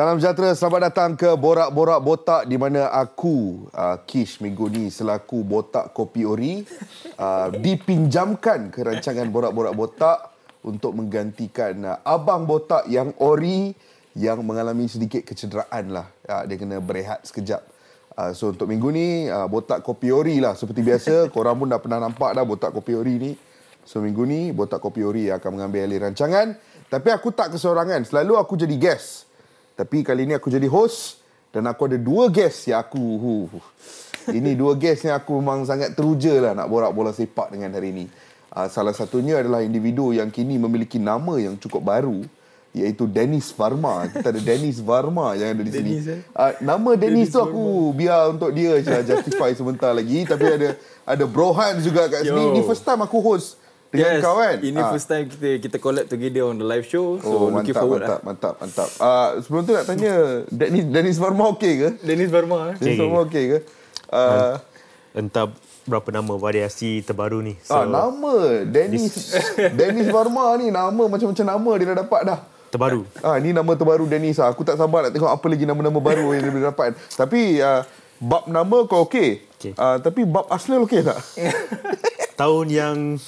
Salam sejahtera, selamat datang ke Borak-Borak Botak di mana aku, uh, Kish minggu ni selaku Botak Kopi Ori uh, dipinjamkan ke rancangan Borak-Borak Botak untuk menggantikan uh, Abang Botak yang Ori yang mengalami sedikit kecederaan lah. Uh, dia kena berehat sekejap. Uh, so untuk minggu ni, uh, Botak Kopi Ori lah seperti biasa. Korang pun dah pernah nampak dah Botak Kopi Ori ni. So minggu ni, Botak Kopi Ori akan mengambil alih rancangan. Tapi aku tak keseorangan. Selalu aku jadi guest. Tapi kali ini aku jadi host dan aku ada dua guest yang aku hu, hu. ini dua guest yang aku memang sangat teruja lah nak borak bola sepak dengan hari ini. Uh, salah satunya adalah individu yang kini memiliki nama yang cukup baru iaitu Dennis Varma. Kita ada Dennis Varma yang ada di sini. Dennis, eh? Uh, nama Dennis, Dennis tu aku biar untuk dia je lah, justify sebentar lagi tapi ada ada Brohan juga kat sini. Yo. Ini first time aku host dengan yes, kau kan. Ini Ah. first time kita kita collab together on the live show. So Oh, looking mantap, forward mantap, lah. mantap, mantap. Uh, sebelum tu nak tanya, Dennis, Dennis Varma okey ke? Dennis Verma. Eh? Dennis Okey. Varma okey ke? Uh, entah berapa nama variasi terbaru ni. so, ah, nama Dennis Dennis Varma ni nama macam-macam nama dia dah dapat dah. terbaru. Ah ni nama terbaru Dennis ah. Aku tak sabar nak tengok apa lagi nama-nama baru yang dia boleh dapat. Tapi uh, bab nama kau okey. Okey. Uh, tapi bab Arsenal okey tak? Tahun yang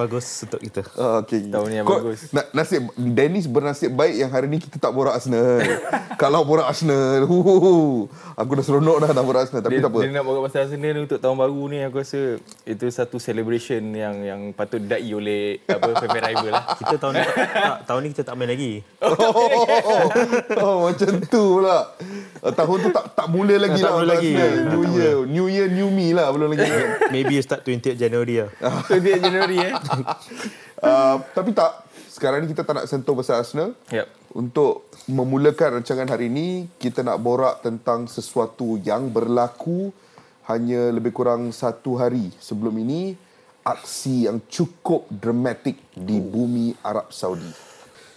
bagus untuk kita. Ah, okey. Tahun yang Kau- bagus. Na, nasib Dennis bernasib baik yang hari ni kita tak borak Arsenal. Kalau borak Arsenal, hu, hu, hu. aku dah seronok dah nak borak Arsenal tapi Dia, tak apa. dia nak bawa pasal Arsenal ni untuk tahun baru ni aku rasa itu satu celebration yang yang patut didai oleh apa fan rival lah. Kita tahun ni tak, tak, tahun ni kita tak main lagi. Oh, oh, macam tu pula. Uh, tahun tu tak tak mula lagi Tak lah. mula untuk lagi. Arsenal. Tak New mula. Year. New Year, New Me lah. Belum lagi. Maybe start 28 January lah. So dia Januari eh. uh, tapi tak. Sekarang ni kita tak nak sentuh pasal Arsenal. Yep. Untuk memulakan rancangan hari ini, kita nak borak tentang sesuatu yang berlaku hanya lebih kurang satu hari sebelum ini. Aksi yang cukup dramatik di bumi Arab Saudi.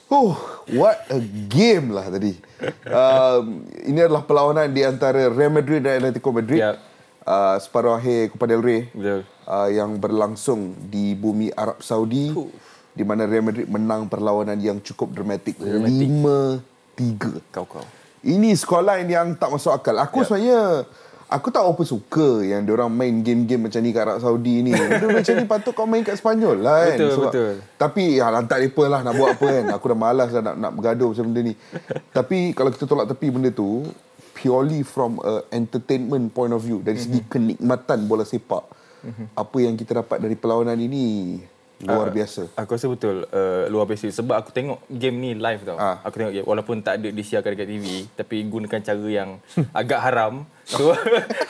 Oh, what a game lah tadi. Um, ini adalah perlawanan di antara Real Madrid dan Atletico Madrid. Yep. Uh, separuh akhir Copa del Rey Betul. uh, yang berlangsung di bumi Arab Saudi Huh. di mana Real Madrid menang perlawanan yang cukup dramatik, Dramatik. 5-3. Kau-kau. Ini scoreline yang tak masuk akal. Aku Ya. sebenarnya aku tak apa suka yang diorang main game-game macam ni kat Arab Saudi ni. Benda macam ni patut kau main kat Sepanyol lah kan. Betul, betul. Tapi ya lantak mereka lah nak buat apa kan. Aku dah malas dah nak, nak bergaduh macam benda ni. Tapi kalau kita tolak tepi benda tu, purely from a entertainment point of view, dari segi Mhm. kenikmatan bola sepak, apa yang kita dapat dari perlawanan ini luar Ah, biasa. Aku rasa betul uh, luar biasa sebab aku tengok game ni live tau. Ah. Aku tengok game walaupun tak ada disiarkan dekat TV tapi gunakan cara yang agak haram. So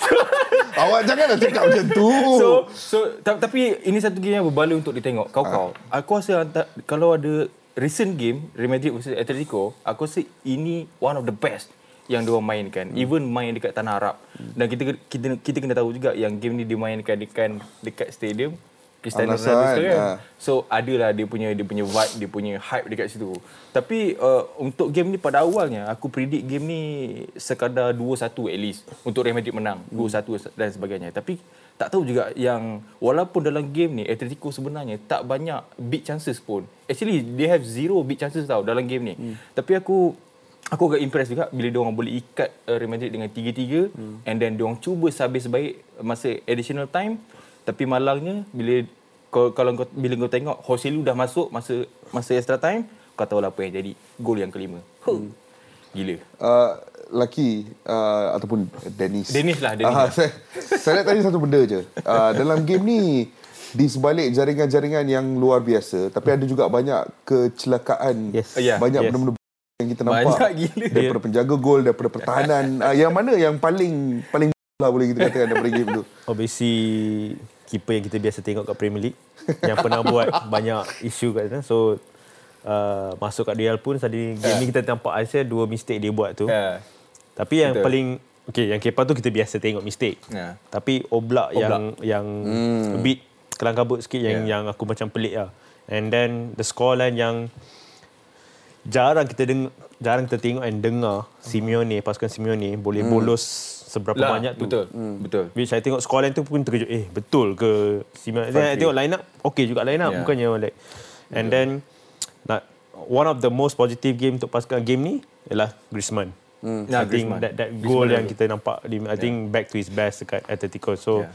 Awak janganlah cakap macam tu. so so ta- tapi ini satu game yang berbala untuk ditengok. Kau-kau. Ah. Aku rasa kalau ada recent game Real Madrid versus Atletico, aku rasa ini one of the best yang dia mainkan. Hmm. Even main dekat tanah Arab. Dan kita kita kita kena tahu juga yang game ni dimainkan dekat dekat stadium Cristiano Ronaldo kan? tu kan. Ah. So adalah dia punya dia punya vibe, dia punya hype dekat situ. Tapi uh, untuk game ni pada awalnya aku predict game ni sekadar 2-1 at least untuk Real Madrid menang, 2-1 dan sebagainya. Tapi tak tahu juga yang walaupun dalam game ni Atletico sebenarnya tak banyak big chances pun. Actually they have zero big chances tau dalam game ni. Hmm. Tapi aku aku agak impress juga bila dia orang boleh ikat uh, Real Madrid dengan 3-3 hmm. and then dia orang cuba sehabis baik masa additional time tapi malangnya bila kau, kalau kau bila kau tengok Hoselu dah masuk masa masa extra time kau tahu lah apa yang jadi gol yang kelima. Hmm. Gila. uh, laki uh, ataupun Dennis. Dennis lah, Dennis Ah, lah. saya, saya nak tanya satu benda je. Uh, dalam game ni di sebalik jaringan-jaringan yang luar biasa tapi ada juga banyak kecelakaan. Yes. Ya, Banyak yes. benda-benda yang kita nampak. Banyak gila. Daripada penjaga gol, daripada pertahanan. uh, yang mana yang paling paling lah boleh kita katakan daripada game tu. Obviously keeper yang kita biasa tengok kat Premier League yang pernah buat banyak isu kat sana. So uh, masuk kat Real pun tadi game ni kita nampak Aisyah dua mistake dia buat tu. Ya. Tapi yang Betul. paling Okay, yang kepa tu kita biasa tengok mistake. Ya. Tapi Oblak, yang yang hmm. a bit kelang kabut sikit yang Yeah. yang aku macam pelik lah. And then the scoreline yang jarang kita dengar jarang kita tengok and dengar Simeone pasukan Simeone boleh bolos seberapa Lah, banyak tu. betul. Hmm. Betul. Which saya tengok scoreline tu pun terkejut. Eh, betul ke I tengok line up, okay juga line up. Yeah. Bukannya like. And then, nak, one of the most positive game untuk pasukan game ni, ialah Griezmann. Hmm. Nah, I think Griezmann. that that Griezmann goal ada. yang kita nampak di, I think back to his best dekat Atletico. So Yeah.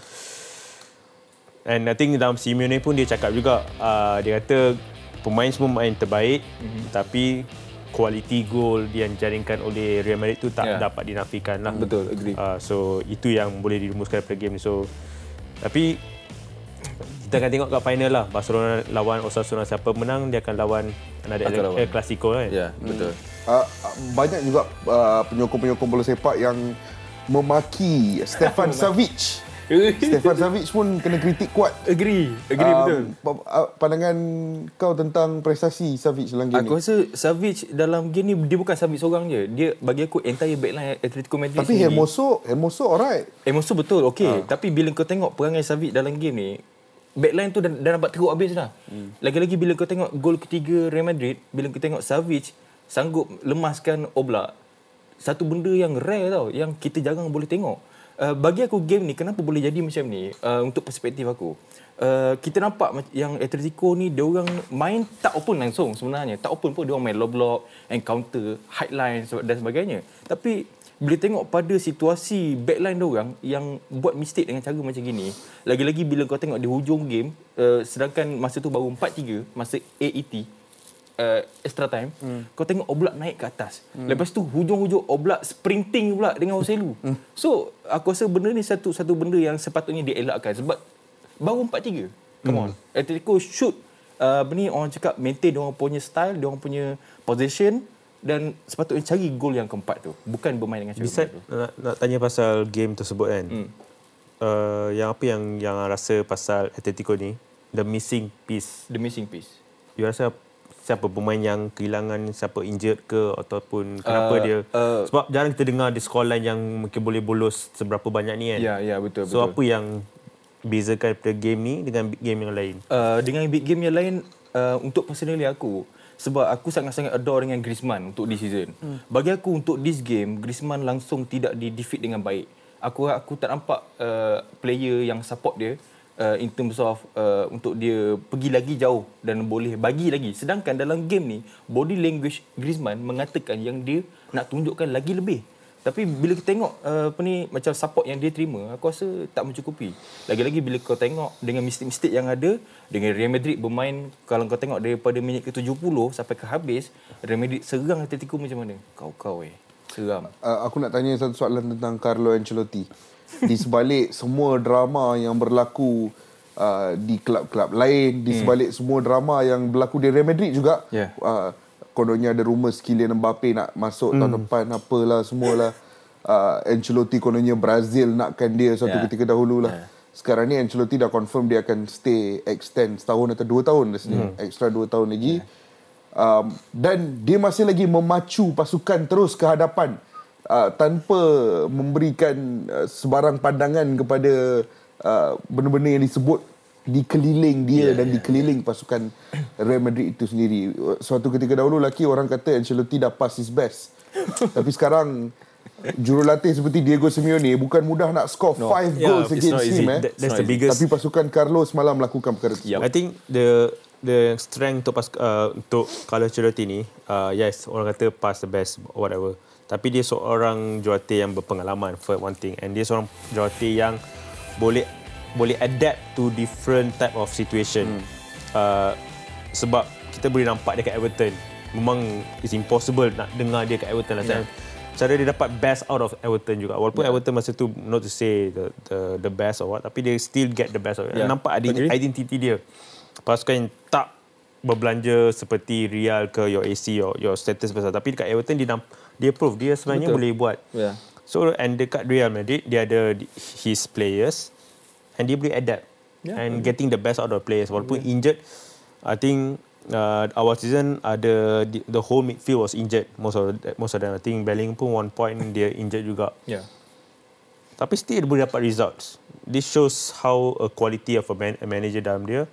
And I think dalam Simeone pun dia cakap juga uh, dia kata pemain semua main terbaik Mhm. mm-hmm. tapi kualiti gol yang jaringkan oleh Real Madrid tu tak Yeah. yeah. dapat dinafikan lah. Betul, agree. Uh, so itu yang boleh dirumuskan daripada game ni. So tapi kita akan tengok kat final lah Barcelona lawan Osasuna siapa menang dia akan lawan another Akan lawan. El Clasico kan. Ya, betul. Uh, banyak juga uh, penyokong-penyokong bola sepak yang memaki Stefan Savic. Stefan Savic pun kena kritik kuat. agree, agree Um, betul. uh, Pandangan kau tentang prestasi Savic dalam game Aku ni? rasa Savic dalam game ni dia bukan Savic seorang je. Dia bagi aku entire backline Atletico Madrid Tapi sendiri. Hermoso, Hermoso alright. Hermoso betul, okey. Tapi bila kau tengok perangai Savic dalam game ni, backline tu dah, dah nampak teruk habis dah. Hmm. Lagi-lagi bila kau tengok gol ketiga Real Madrid, bila kau tengok Savic sanggup lemaskan Oblak, satu benda yang rare tau, yang kita jarang boleh tengok. Uh, bagi aku game ni kenapa boleh jadi macam ni uh, untuk perspektif aku. Uh, kita nampak yang Atletico ni dia orang main tak open langsung sebenarnya. Tak open pun dia orang main low block, encounter, high line dan sebagainya. Tapi bila tengok pada situasi backline dia orang yang buat mistake dengan cara macam gini, lagi-lagi bila kau tengok di hujung game, uh, sedangkan masa tu baru 4-3, masa AET, uh, extra time, hmm. kau tengok Oblak naik ke atas. Hmm. Lepas tu hujung-hujung Oblak sprinting pula dengan Joselu. Hmm. So, aku rasa benda ni satu satu benda yang sepatutnya dielakkan sebab baru 4-3. Come on. Atletico shoot uh, apa ni orang cakap maintain dia orang punya style, dia orang punya position dan sepatutnya cari gol yang keempat tu. Bukan bermain dengan cara Beside tu. nak, nak tanya pasal game tersebut kan. Hmm. Uh, yang apa yang yang rasa pasal Atletico ni the missing piece. The missing piece. You rasa siapa pemain yang kehilangan siapa injured ke ataupun kenapa Uh, dia uh, sebab jarang kita dengar di scoreline yang mungkin boleh bolos seberapa banyak ni kan. Ya, ya betul So betul. apa yang bezakan daripada game ni dengan game yang lain? uh, dengan big game yang lain uh, untuk personally aku sebab aku sangat-sangat adore dengan Griezmann untuk this season. Hmm. Bagi aku untuk this game Griezmann langsung tidak di defeat dengan baik. Aku aku tak nampak uh, player yang support dia uh, in terms of uh, untuk dia pergi lagi jauh dan boleh bagi lagi. Sedangkan dalam game ni body language Griezmann mengatakan yang dia nak tunjukkan lagi lebih. Tapi bila kita tengok uh, apa ni macam support yang dia terima, aku rasa tak mencukupi. Lagi-lagi bila kau tengok dengan mistik-mistik yang ada dengan Real Madrid bermain kalau kau tengok daripada minit ke-70 sampai ke habis, Real Madrid serang Atletico macam mana? Kau-kau eh. Seram. Uh, aku nak tanya satu soalan tentang Carlo Ancelotti. Di sebalik semua drama yang berlaku uh, di klub-klub lain, di sebalik semua drama yang berlaku di Real Madrid juga. Yeah. Uh, kononnya ada rumours Kylian Mbappe nak masuk tahun depan apalah semualah. Uh, Ancelotti kononnya Brazil nakkan dia suatu Yeah. ketika dahulu lah. Sekarang ni Ancelotti dah confirm dia akan stay extend setahun atau dua tahun rasanya. Extra dua tahun lagi. Um, dan dia masih lagi memacu pasukan terus ke hadapan uh, tanpa memberikan uh, sebarang pandangan kepada uh, benda-benda yang disebut dikeliling dia yeah, dan dikeliling pasukan Real Madrid itu sendiri. Suatu ketika dahulu lagi orang kata Ancelotti dah pass his best. Tapi sekarang jurulatih seperti Diego Simeone bukan mudah nak score 5 no. Yeah, goals against him eh. That- that's the biggest Tapi pasukan Carlos malah melakukan perkara itu. Yup. I think the the strength untuk pas, uh, untuk Carlo Ancelotti ni uh, yes orang kata pass the best whatever tapi dia seorang jurulatih yang berpengalaman for one thing and dia seorang jurulatih yang boleh boleh adapt to different type of situation hmm. uh, sebab kita boleh nampak dekat Everton memang it's impossible nak dengar dia kat Everton lah yeah. cara dia dapat best out of Everton juga walaupun yeah. Everton masa tu not to say the the the best or what tapi they still get the best Yeah. nampak ada Agree. identiti dia pasukan yang tak berbelanja seperti Real ke your AC your, your status besar tapi dekat Everton dia namp- dia prove dia sebenarnya Betul. boleh buat Yeah. so and dekat Real Madrid dia ada his players and dia boleh adapt Yeah, and getting the best out of the players walaupun injured I think uh, our season ada the, the whole midfield was injured most of the, most of them I think Bellingham pun one point dia injured juga Yeah. tapi still dia boleh dapat results. This shows how a quality of a, man, a manager dalam dia.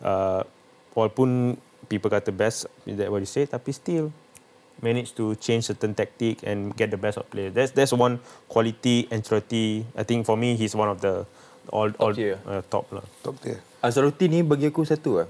Uh, walaupun people kata best, is that what you say, tapi still manage to change certain tactic and get the best of players. That's that's one quality Ancelotti. I think for me, he's one of the all all tier. uh, top lah. Top tier. Azharuddin ni bagi aku satu lah.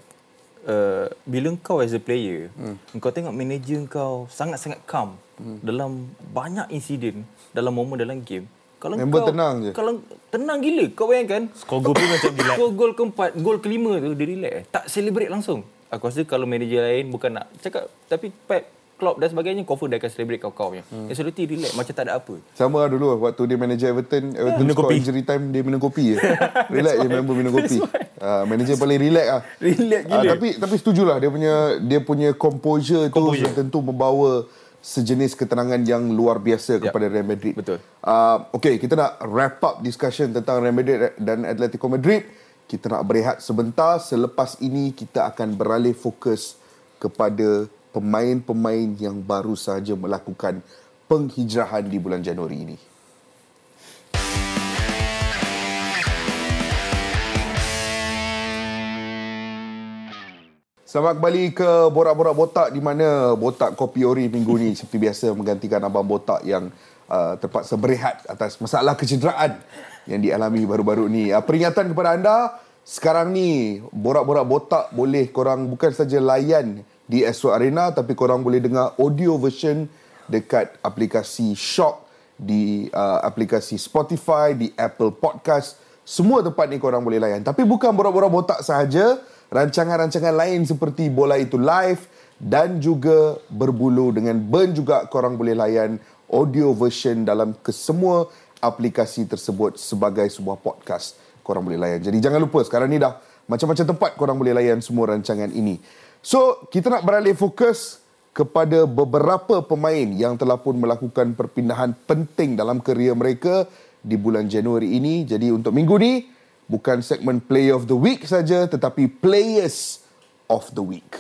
uh, bila kau as a player, hmm. kau tengok manager kau sangat-sangat calm hmm. dalam banyak insiden dalam momen dalam game. Kalau Member kau, tenang je. Kalau tenang gila, kau bayangkan. Skor gol pun macam relax. Skor gol keempat, gol kelima tu dia relax. Tak celebrate langsung. Aku rasa kalau manager lain bukan nak cakap tapi Pep Klopp dan sebagainya confirm dia akan celebrate kau-kau punya. Hmm. Yang Ancelotti relax macam tak ada apa. Sama lah dulu waktu dia manager Everton, Everton Minum score kopi. injury time dia minum kopi je. relax je member minum kopi. Uh, manager paling relax lah. Relax Ah, gila. tapi tapi setujulah dia punya dia punya composure, Composure. tu tentu membawa sejenis ketenangan yang luar biasa kepada Real Madrid. betul. Uh, okay, kita nak wrap up discussion tentang Real Madrid dan Atletico Madrid. Kita nak berehat sebentar. Selepas ini kita akan beralih fokus kepada pemain-pemain yang baru sahaja melakukan penghijrahan di bulan Januari ini. Selamat kembali ke Borak-Borak Botak di mana Botak Kopi Ori minggu ni seperti biasa menggantikan Abang Botak yang uh, terpaksa berehat atas masalah kecederaan yang dialami baru-baru ni. Uh, peringatan kepada anda, sekarang ni Borak-Borak Botak boleh korang bukan saja layan di Astro Arena tapi korang boleh dengar audio version dekat aplikasi Shock di uh, aplikasi Spotify, di Apple Podcast. Semua tempat ni korang boleh layan. Tapi bukan borak-borak botak sahaja. Rancangan-rancangan lain seperti Bola Itu Live dan juga Berbulu dengan Burn juga korang boleh layan audio version dalam kesemua aplikasi tersebut sebagai sebuah podcast korang boleh layan. Jadi jangan lupa sekarang ni dah macam-macam tempat korang boleh layan semua rancangan ini. So, kita nak beralih fokus kepada beberapa pemain yang telah pun melakukan perpindahan penting dalam kerjaya mereka di bulan Januari ini. Jadi untuk minggu ni bukan segmen Player of the Week saja tetapi Players of the Week.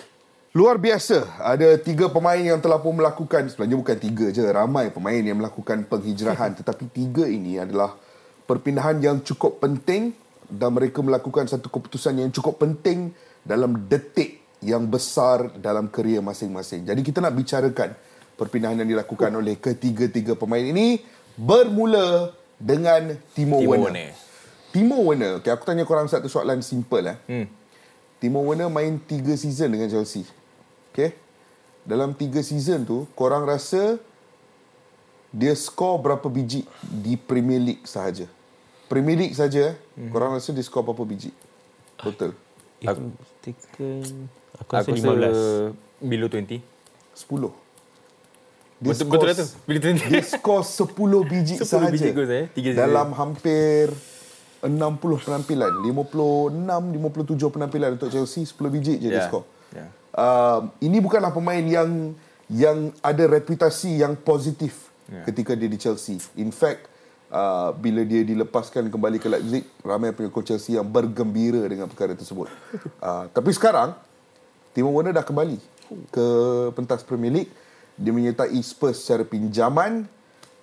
Luar biasa, ada tiga pemain yang telah pun melakukan, sebenarnya bukan tiga je, ramai pemain yang melakukan penghijrahan tetapi tiga ini adalah perpindahan yang cukup penting dan mereka melakukan satu keputusan yang cukup penting dalam detik yang besar dalam kerjaya masing-masing. Jadi kita nak bicarakan perpindahan yang dilakukan oleh ketiga-tiga pemain ini bermula dengan Timo, Timo Werner. Werner. Timo Werner. Okay, aku tanya korang satu soalan simple lah. Hmm. Timo Werner main tiga season dengan Chelsea. Okay? Dalam tiga season tu, korang rasa dia skor berapa biji di Premier League sahaja? Premier League saja, hmm. korang rasa dia skor berapa biji? Total. I'm mistaken, aku rasa Aku 15. rasa below 20. 10. Betul betul lah tu. Below 20. Dia skor 10 biji 10 sahaja. biji goals, eh? Tiga. Dalam hampir 60 penampilan. 56, 57 penampilan untuk Chelsea. 10 biji je dia Ya, skor. ya. Uh, ini bukanlah pemain yang yang ada reputasi yang positif Ya. ketika dia di Chelsea. In fact, uh, bila dia dilepaskan kembali ke Leipzig, ramai pengikut Chelsea yang bergembira dengan perkara tersebut. Uh, tapi sekarang, Timo Werner dah kembali ke pentas Premier League. Dia menyertai Spurs secara pinjaman.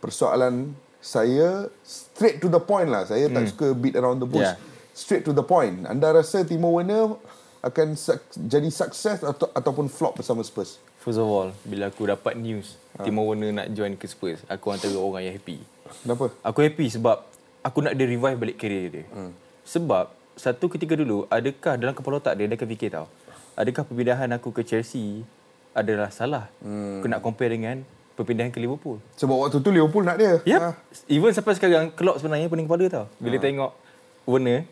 Persoalan saya straight to the point lah. Saya tak suka beat around the bush. Yeah. Straight to the point. Anda rasa Timo Werner akan jadi sukses atau ataupun flop bersama Spurs? First of all, bila aku dapat news Timo Werner nak join ke Spurs, aku antara orang yang happy. Kenapa? Aku happy sebab aku nak dia revive balik career dia. Hmm. Sebab satu ketika dulu, adakah dalam kepala otak dia, dia akan fikir tau. Adakah perpindahan aku ke Chelsea adalah salah? Hmm. Aku nak compare dengan perpindahan ke Liverpool. Sebab waktu tu Liverpool nak dia. Yep. Ah. Even sampai sekarang, Klopp sebenarnya pening kepala tau. Bila tengok Werner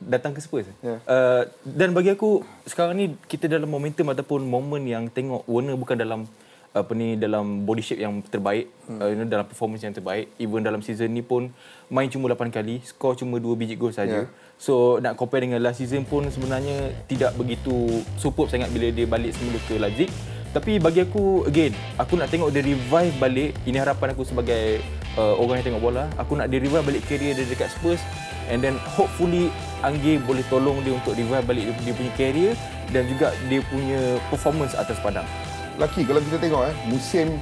datang ke Spurs. Ya. Uh, dan bagi aku, sekarang ni kita dalam momentum ataupun momen yang tengok Werner bukan dalam apa ni dalam body shape yang terbaik hmm. uh, you know, dalam performance yang terbaik even dalam season ni pun main cuma 8 kali skor cuma 2 biji gol saja Ya. So nak compare dengan last season pun sebenarnya tidak begitu superb sangat bila dia balik semula ke Leipzig. Tapi bagi aku again aku nak tengok dia revive balik. Ini harapan aku sebagai uh, orang yang tengok bola. Aku nak dia revive balik career dia dekat Spurs. And then hopefully Angge boleh tolong dia untuk revive balik dia, punya career dan juga dia punya performance atas padang. Laki kalau kita tengok eh musim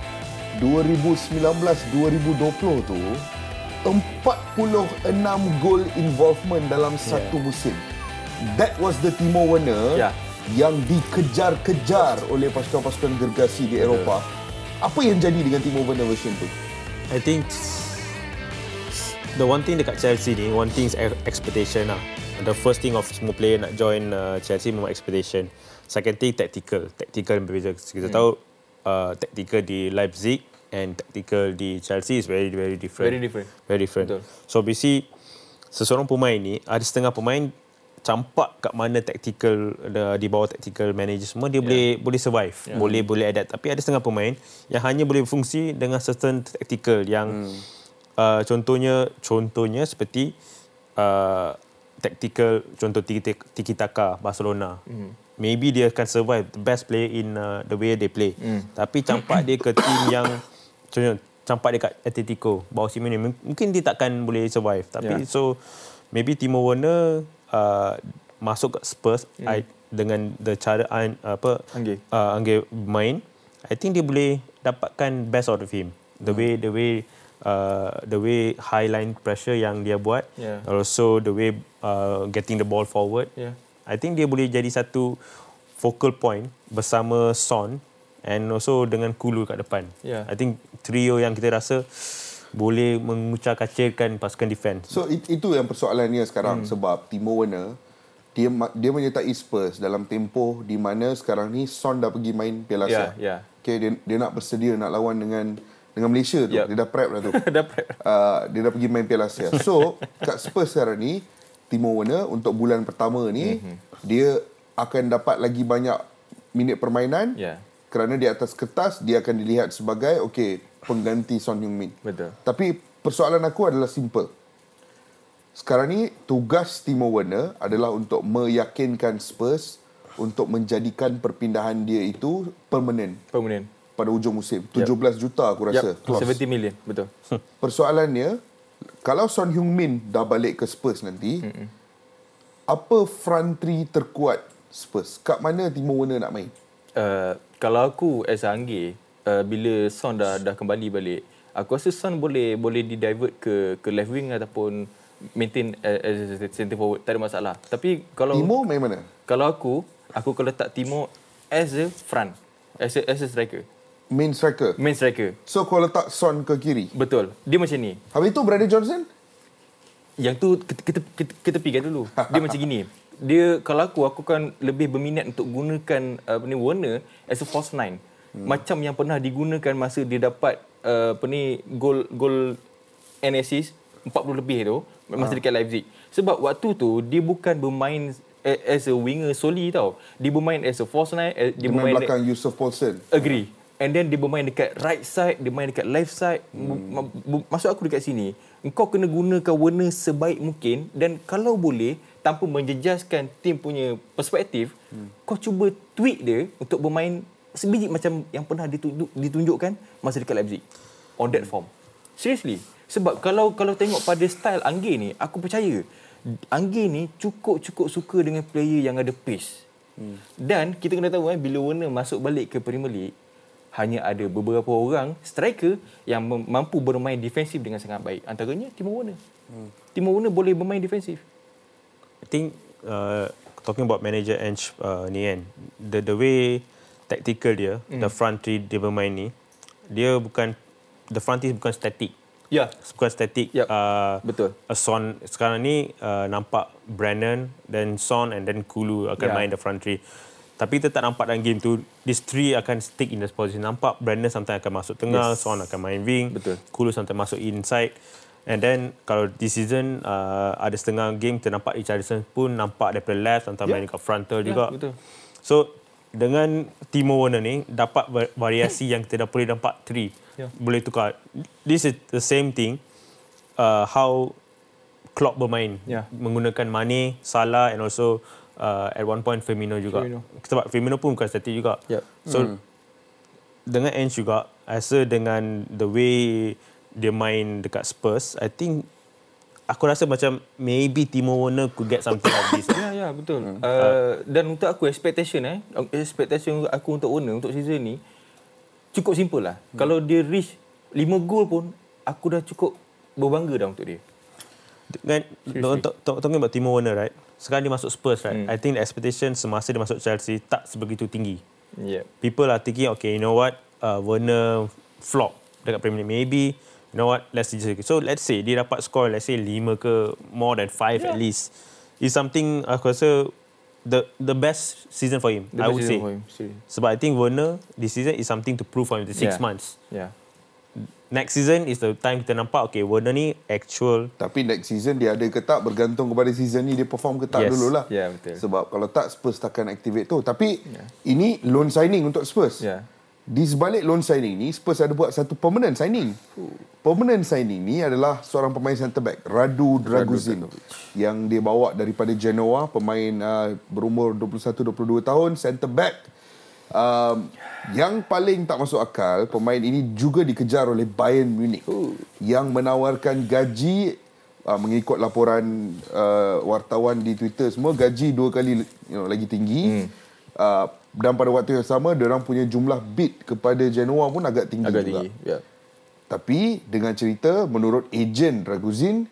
2019-2020 tu 46 gol involvement dalam satu musim. That was the Timo Werner Ya. yang dikejar-kejar oleh pasukan-pasukan gergasi di Eropah. Apa yang jadi dengan Timo Werner version tu? I think the one thing dekat Chelsea ni, one thing is expectation lah. The first thing of semua player nak join uh, Chelsea memang expectation. Second thing, tactical. Tactical yang berbeza. Kita tahu uh, tactical di Leipzig and tactical di Chelsea is very very different. Very different. Very different. Betul. So basically seseorang pemain ni ada setengah pemain campak kat mana tactical di bawah tactical manager semua dia yeah. boleh boleh survive yeah. boleh boleh adapt tapi ada setengah pemain yang hanya boleh berfungsi dengan certain tactical yang hmm. uh, contohnya contohnya seperti uh, tactical contoh tiki, tiki taka Barcelona hmm. maybe dia akan survive the best player in uh, the way they play hmm. tapi campak dia ke team yang contohnya campak dia kat Atletico bawah Simeone mungkin dia takkan boleh survive tapi yeah. so maybe Timo Werner uh, masuk ke Spurs hmm. I, dengan the cara uh, apa Angge. Uh, Angge main I think dia boleh dapatkan best out of him the hmm. way the way uh, the way high line pressure yang dia buat yeah. also the way uh, getting the ball forward yeah. I think dia boleh jadi satu focal point bersama Son and also dengan Kulu kat depan Yeah. I think trio yang kita rasa boleh mengucar kacirkan pasukan defense. So it, itu yang persoalannya sekarang hmm. sebab Timo Werner dia dia menyertai Spurs dalam tempoh di mana sekarang ni Son dah pergi main Piala Asia. Ya, ya. Okay, dia, dia nak bersedia nak lawan dengan dengan Malaysia tu. Yep. Dia dah prep dah tu. Dah prep. Uh, dia dah pergi main Piala Asia. So, kat Spurs sekarang ni Timo Werner untuk bulan pertama ni mm-hmm. dia akan dapat lagi banyak minit permainan. Ya. Kerana di atas kertas dia akan dilihat sebagai okey pengganti Son Heung-min. Betul. Tapi persoalan aku adalah simple. Sekarang ni tugas Timo Werner adalah untuk meyakinkan Spurs untuk menjadikan perpindahan dia itu permanen Permanent. pada hujung musim. 17 juta aku rasa. Yep. clause. 70 million. Betul. Persoalannya kalau Son Heung-min dah balik ke Spurs nanti, mm apa front three terkuat Spurs? Kat mana Timo Werner nak main? Uh, kalau aku as a Angge, uh, bila Son dah dah kembali balik, aku rasa Son boleh boleh di divert ke ke left wing ataupun maintain as, as a center forward, tak ada masalah. Tapi kalau Timo main mana? kalau aku, aku kalau letak Timo as a front, as a, as a striker, Main striker. main striker. So kau letak Son ke kiri. Betul. Dia macam ni. Habis tu Brandon Johnson? Yang tu kita kita, kita, kita tepikan dulu. Dia macam gini. Dia kalau aku aku kan lebih berminat untuk gunakan uh, apa ni Warner as a false nine. Hmm. Macam yang pernah digunakan masa dia dapat uh, apa ni gol gol NSS 40 lebih tu masa ha. dekat Leipzig. Sebab waktu tu dia bukan bermain as a winger solely tau. Dia bermain as a false nine, eh, dia Dia main bermain belakang Yusuf Paulsen. Agree. And then dia bermain dekat right side, dia main dekat left side. Hmm. Maksud aku dekat sini, engkau kena gunakan warna sebaik mungkin dan kalau boleh tanpa menjejaskan tim punya perspektif, hmm. kau cuba tweak dia untuk bermain sebiji macam yang pernah ditunjuk, ditunjukkan masa dekat Leipzig. On that form. Seriously. Sebab kalau kalau tengok pada style Angge ni, aku percaya Angge ni cukup-cukup suka dengan player yang ada pace. Hmm. Dan kita kena tahu eh bila Werner masuk balik ke Premier League hanya ada beberapa orang striker yang mampu bermain defensif dengan sangat baik. Antaranya Timo Werner. Hmm. Timo Werner boleh bermain defensif. I think uh, talking about manager Ange uh, ni kan, the the way tactical dia, mm. the front three dia bermain ni, dia bukan the front three bukan static. Ya. Bukan static. Yup. Uh, Betul. Uh, Son sekarang ni uh, nampak Brandon, then Son and then Kulu akan Yeah. main the front three. Tapi kita tak nampak dalam game tu these three akan stick in the position. Nampak Brandon sometimes akan masuk tengah, Yes. Son akan main wing, Betul. Kulu sometimes masuk inside. And then kalau this season uh, ada setengah game kita nampak Richardson pun nampak daripada left sometimes Yeah. main dekat frontal Ya, juga. betul. So dengan Timo Werner ni dapat va- variasi yang kita dah boleh nampak three. Yeah. Boleh tukar. This is the same thing uh, how Klopp bermain Yeah. menggunakan Mane, Salah and also uh, at one point Firmino juga. Firmino. Sebab Firmino pun bukan static juga. Yep. So Hmm. dengan Ange juga, I rasa dengan the way dia main dekat Spurs, I think aku rasa macam maybe Timo Werner could get something like this. Ya, ya, betul. Hmm. Uh, dan untuk aku expectation eh, expectation aku untuk Werner untuk season ni cukup simple lah. Hmm. Kalau dia reach 5 gol pun aku dah cukup berbangga dah untuk dia. Untuk talking about Timo Werner right. Sekarang dia masuk Spurs right. Hmm. I think the expectation semasa dia masuk Chelsea tak sebegitu tinggi. Yeah. People are thinking okay, you know what? Uh, Werner flop dekat Premier League. Maybe you know what? Let's just so let's say dia dapat score let's say 5 ke more than 5 yeah. at least. Is something aku rasa the the best season for him. The I would say. him. Sebab I think Werner this season is something to prove for him. The six Yeah. months. Yeah. Next season is the time kita nampak okay Werner ni actual Tapi next season dia ada ke tak bergantung kepada season ni dia perform ke tak Yes. dululah. Ya, betul. Sebab kalau tak Spurs takkan activate tu. Tapi ini loan signing untuk Spurs. Ya. Di sebalik loan signing ni Spurs ada buat satu permanent signing. Permanent signing ni adalah seorang pemain centre back Radu Draguzin yang dia bawa daripada Genoa pemain uh, berumur 21 22 tahun centre back um, yang paling tak masuk akal pemain ini juga dikejar oleh Bayern Munich yang menawarkan gaji uh, mengikut laporan uh, wartawan di Twitter semua gaji dua kali you know, lagi tinggi hmm. uh, dan pada waktu yang sama orang punya jumlah bid kepada Genoa pun agak tinggi Agak juga. tinggi. Ya. Tapi dengan cerita menurut ejen Draguzin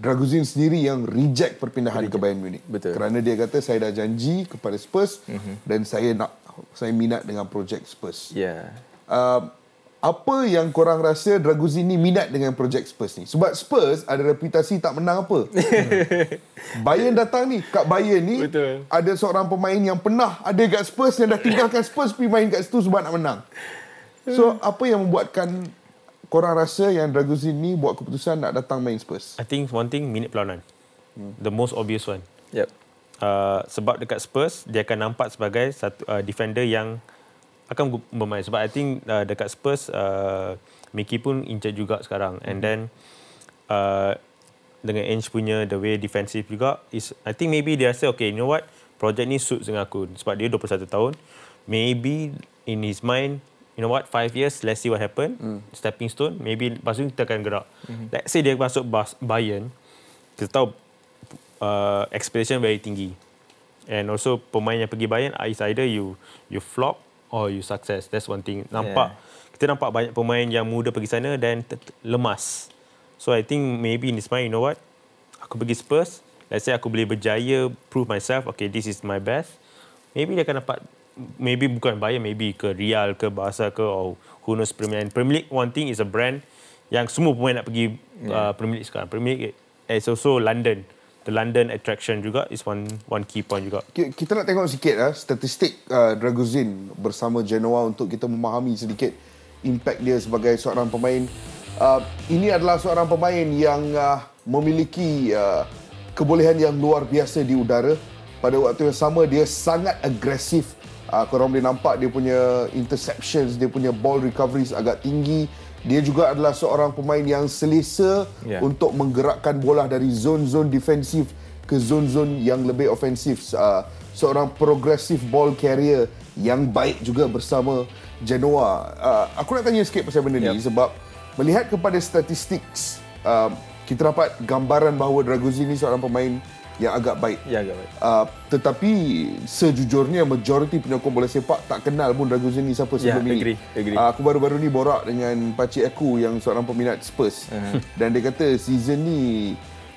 Draguzin sendiri yang reject perpindahan ke Bayern Munich. Betul. Kerana dia kata saya dah janji kepada Spurs mm-hmm. dan saya nak saya minat dengan projek Spurs. Ya. Uh, apa yang korang rasa Draguzin ni minat dengan projek Spurs ni? Sebab Spurs ada reputasi tak menang apa. Bayern datang ni, kat Bayern ni Betul. ada seorang pemain yang pernah ada kat Spurs yang dah tinggalkan Spurs pergi main kat situ sebab nak menang. So, apa yang membuatkan korang rasa yang Draguzin ni buat keputusan nak datang main Spurs? I think one thing minit perlawanan. The most obvious one. Yep. Uh, sebab dekat Spurs dia akan nampak sebagai satu uh, defender yang akan bermain sebab I think uh, dekat Spurs uh, Mickey pun in charge juga sekarang and then uh, dengan Ange punya the way defensive juga is I think maybe dia rasa okay you know what project ni suits dengan aku sebab dia 21 tahun maybe in his mind you know what five years let's see what happen. Mm. stepping stone maybe lepas tu kita akan gerak. Mm-hmm. let's say dia masuk Bayern kita tahu uh, expectation very tinggi. And also pemain yang pergi Bayern is either you you flop or you success. That's one thing. Nampak yeah. kita nampak banyak pemain yang muda pergi sana dan lemas. So I think maybe in his mind you know what aku pergi Spurs let's say aku boleh berjaya prove myself okay this is my best. Maybe dia akan dapat maybe bukan Bayern maybe ke Real ke Barca ke or who knows Premier League Premier League one thing is a brand yang semua pemain nak pergi yeah. uh, Premier League sekarang Premier League is also London the London attraction juga is one one key point juga Ki- Kita nak tengok sikit lah statistik uh, Draguzin bersama Genoa untuk kita memahami sedikit impact dia sebagai seorang pemain. Uh, ini adalah seorang pemain yang uh, memiliki uh, kebolehan yang luar biasa di udara. Pada waktu yang sama dia sangat agresif. Uh, korang boleh nampak dia punya interceptions, dia punya ball recoveries agak tinggi. Dia juga adalah seorang pemain yang selesa Ya. untuk menggerakkan bola dari zon-zon defensif ke zon-zon yang lebih ofensif. Uh, seorang progressive ball carrier yang baik juga bersama Genoa. Uh, aku nak tanya sikit pasal benda ni Yep. sebab melihat kepada statistik uh, kita dapat gambaran bahawa Draguzin ni seorang pemain yang agak baik. Ya, agak baik. Uh, tetapi sejujurnya majoriti penyokong bola sepak tak kenal pun Draguzin ni siapa Ya, sebelum ini. agree, agree. Uh, aku baru-baru ni borak dengan pakcik aku yang seorang peminat Spurs. Uh-huh. Dan dia kata season ni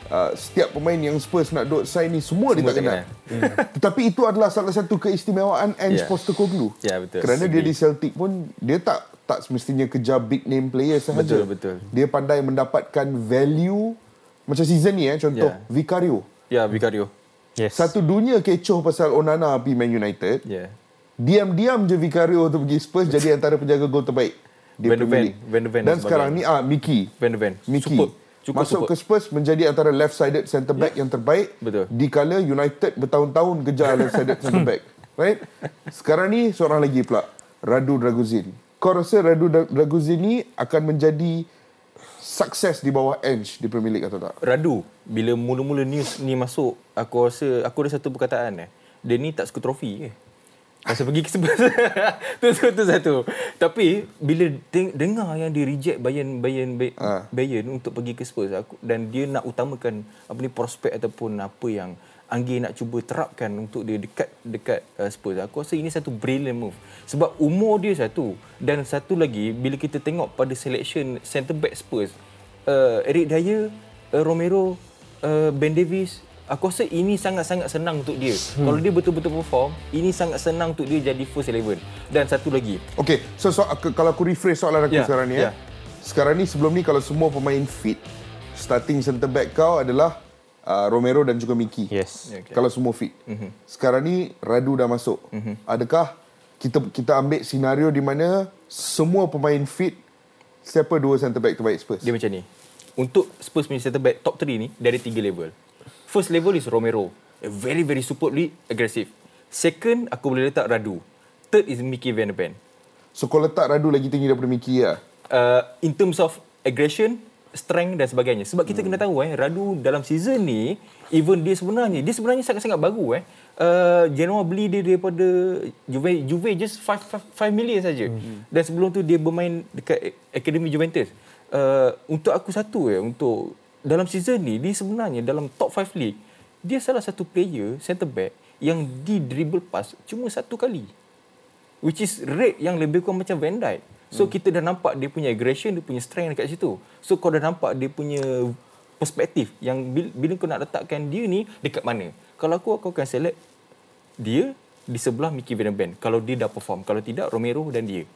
uh, setiap pemain yang Spurs nak duk sign ni semua, dia Semua tak tak kenal. Tetapi itu adalah salah satu keistimewaan Ange Ya. Postecoglou. Ya, betul. Kerana dia Agree. di Celtic pun dia tak tak semestinya kejar big name player sahaja. Betul, betul. Dia pandai mendapatkan value macam season ni eh contoh Ya. Vicario. Ya, Vicario. yes Satu dunia kecoh pasal Onana pergi Man United. Ya. Diam-diam je Vicario tu pergi Spurs jadi antara penjaga gol terbaik di Van de Premier Ven, League. Van de Ven Dan sekarang ni ah Mickey. Van de Ven. Mickey. Superb. Cukup Masuk superb. ke Spurs menjadi antara left-sided centre back yang terbaik. Betul. Di kala United bertahun-tahun kejar left-sided centre back. Right? Sekarang ni seorang lagi pula. Radu Draguzin. Kau rasa Radu Dra- Draguzin ni akan menjadi sukses di bawah Ange di Premier League atau tak? Radu, bila mula-mula news ni masuk, aku rasa aku ada satu perkataan eh. Dia ni tak suka trofi ke? Masa pergi ke Spurs. tu, tu, tu satu. Tapi bila teng- dengar yang dia reject Bayern Bayern Bay- Ah. Bayern untuk pergi ke Spurs aku dan dia nak utamakan apa ni prospek ataupun apa yang Anggi nak cuba terapkan untuk dia dekat dekat uh, Spurs. Aku rasa ini satu brilliant move. Sebab umur dia satu dan satu lagi bila kita tengok pada selection centre back Spurs, uh, Eric Dyer, uh, Romero, uh, Ben Davis, aku rasa ini sangat-sangat senang untuk dia. Hmm. Kalau dia betul-betul perform, ini sangat senang untuk dia jadi first eleven. Dan satu lagi, Okay, so, so kalau aku rephrase soalan aku Ya, sekarang ni ya. eh. Sekarang ni sebelum ni kalau semua pemain fit, starting centre back kau adalah uh, Romero dan juga Miki. Yes. Okay. Kalau semua fit. Mm-hmm. Sekarang ni Radu dah masuk. Mm-hmm. Adakah kita kita ambil senario di mana semua pemain fit siapa dua centre back terbaik Spurs? Dia macam ni. Untuk Spurs punya centre back top 3 ni dari tiga level. First level is Romero. A very very superbly aggressive. Second aku boleh letak Radu. Third is Mickey Van de Ven. So kau letak Radu lagi tinggi daripada Miki lah. Uh, in terms of aggression, strength dan sebagainya. Sebab kita hmm. kena tahu eh Radu dalam season ni even dia sebenarnya dia sebenarnya sangat-sangat baru eh. Uh, Genoa beli dia daripada Juve Juve just 5 5 million saja. Hmm. Dan sebelum tu dia bermain dekat akademi Juventus. Uh, untuk aku satu ya untuk dalam season ni dia sebenarnya dalam top 5 league dia salah satu player centre back yang di dribble pass cuma satu kali. Which is rate yang lebih kurang macam Van Dijk. So hmm. kita dah nampak dia punya aggression, dia punya strength dekat situ. So kau dah nampak dia punya perspektif yang bila, bila kau nak letakkan dia ni dekat mana. Kalau aku aku akan select dia di sebelah Mickey Van Ven kalau dia dah perform. Kalau tidak Romero dan dia.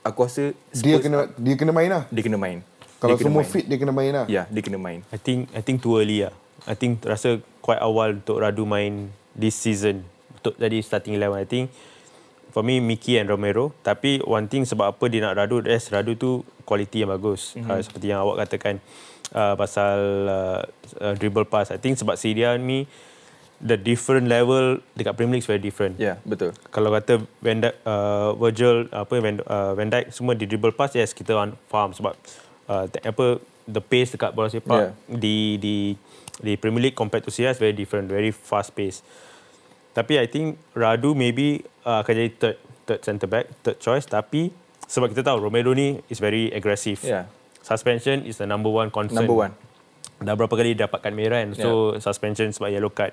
Aku rasa Spurs, Dia kena dia kena main lah. dia kena main. Kalau dia semua main. fit dia kena main lah. Ya, dia kena main. I think I think too early lah. I think rasa quite awal untuk Radu main this season untuk jadi starting eleven. I think for me Mickey and Romero. Tapi one thing sebab apa dia nak Radu, yes Radu tu quality yang bagus. Mm-hmm. Uh, seperti yang awak katakan uh, pasal uh, uh, dribble pass. I think sebab Syria ni the different level dekat Premier League is very different. Ya, betul. Kalau kata Van Dijk, uh, Virgil apa Van, uh, Van Dijk semua di dribble pass yes kita on faham sebab uh, te- apa the pace dekat bola sepak Yeah. di di di Premier League compared to Syria is very different, very fast pace. Tapi I think Radu maybe uh, akan jadi third third centre back, third choice tapi sebab kita tahu Romero ni is very aggressive. Yeah. Suspension is the number one concern. Number one. Dah berapa kali dapatkan merah and so suspension sebab yellow card.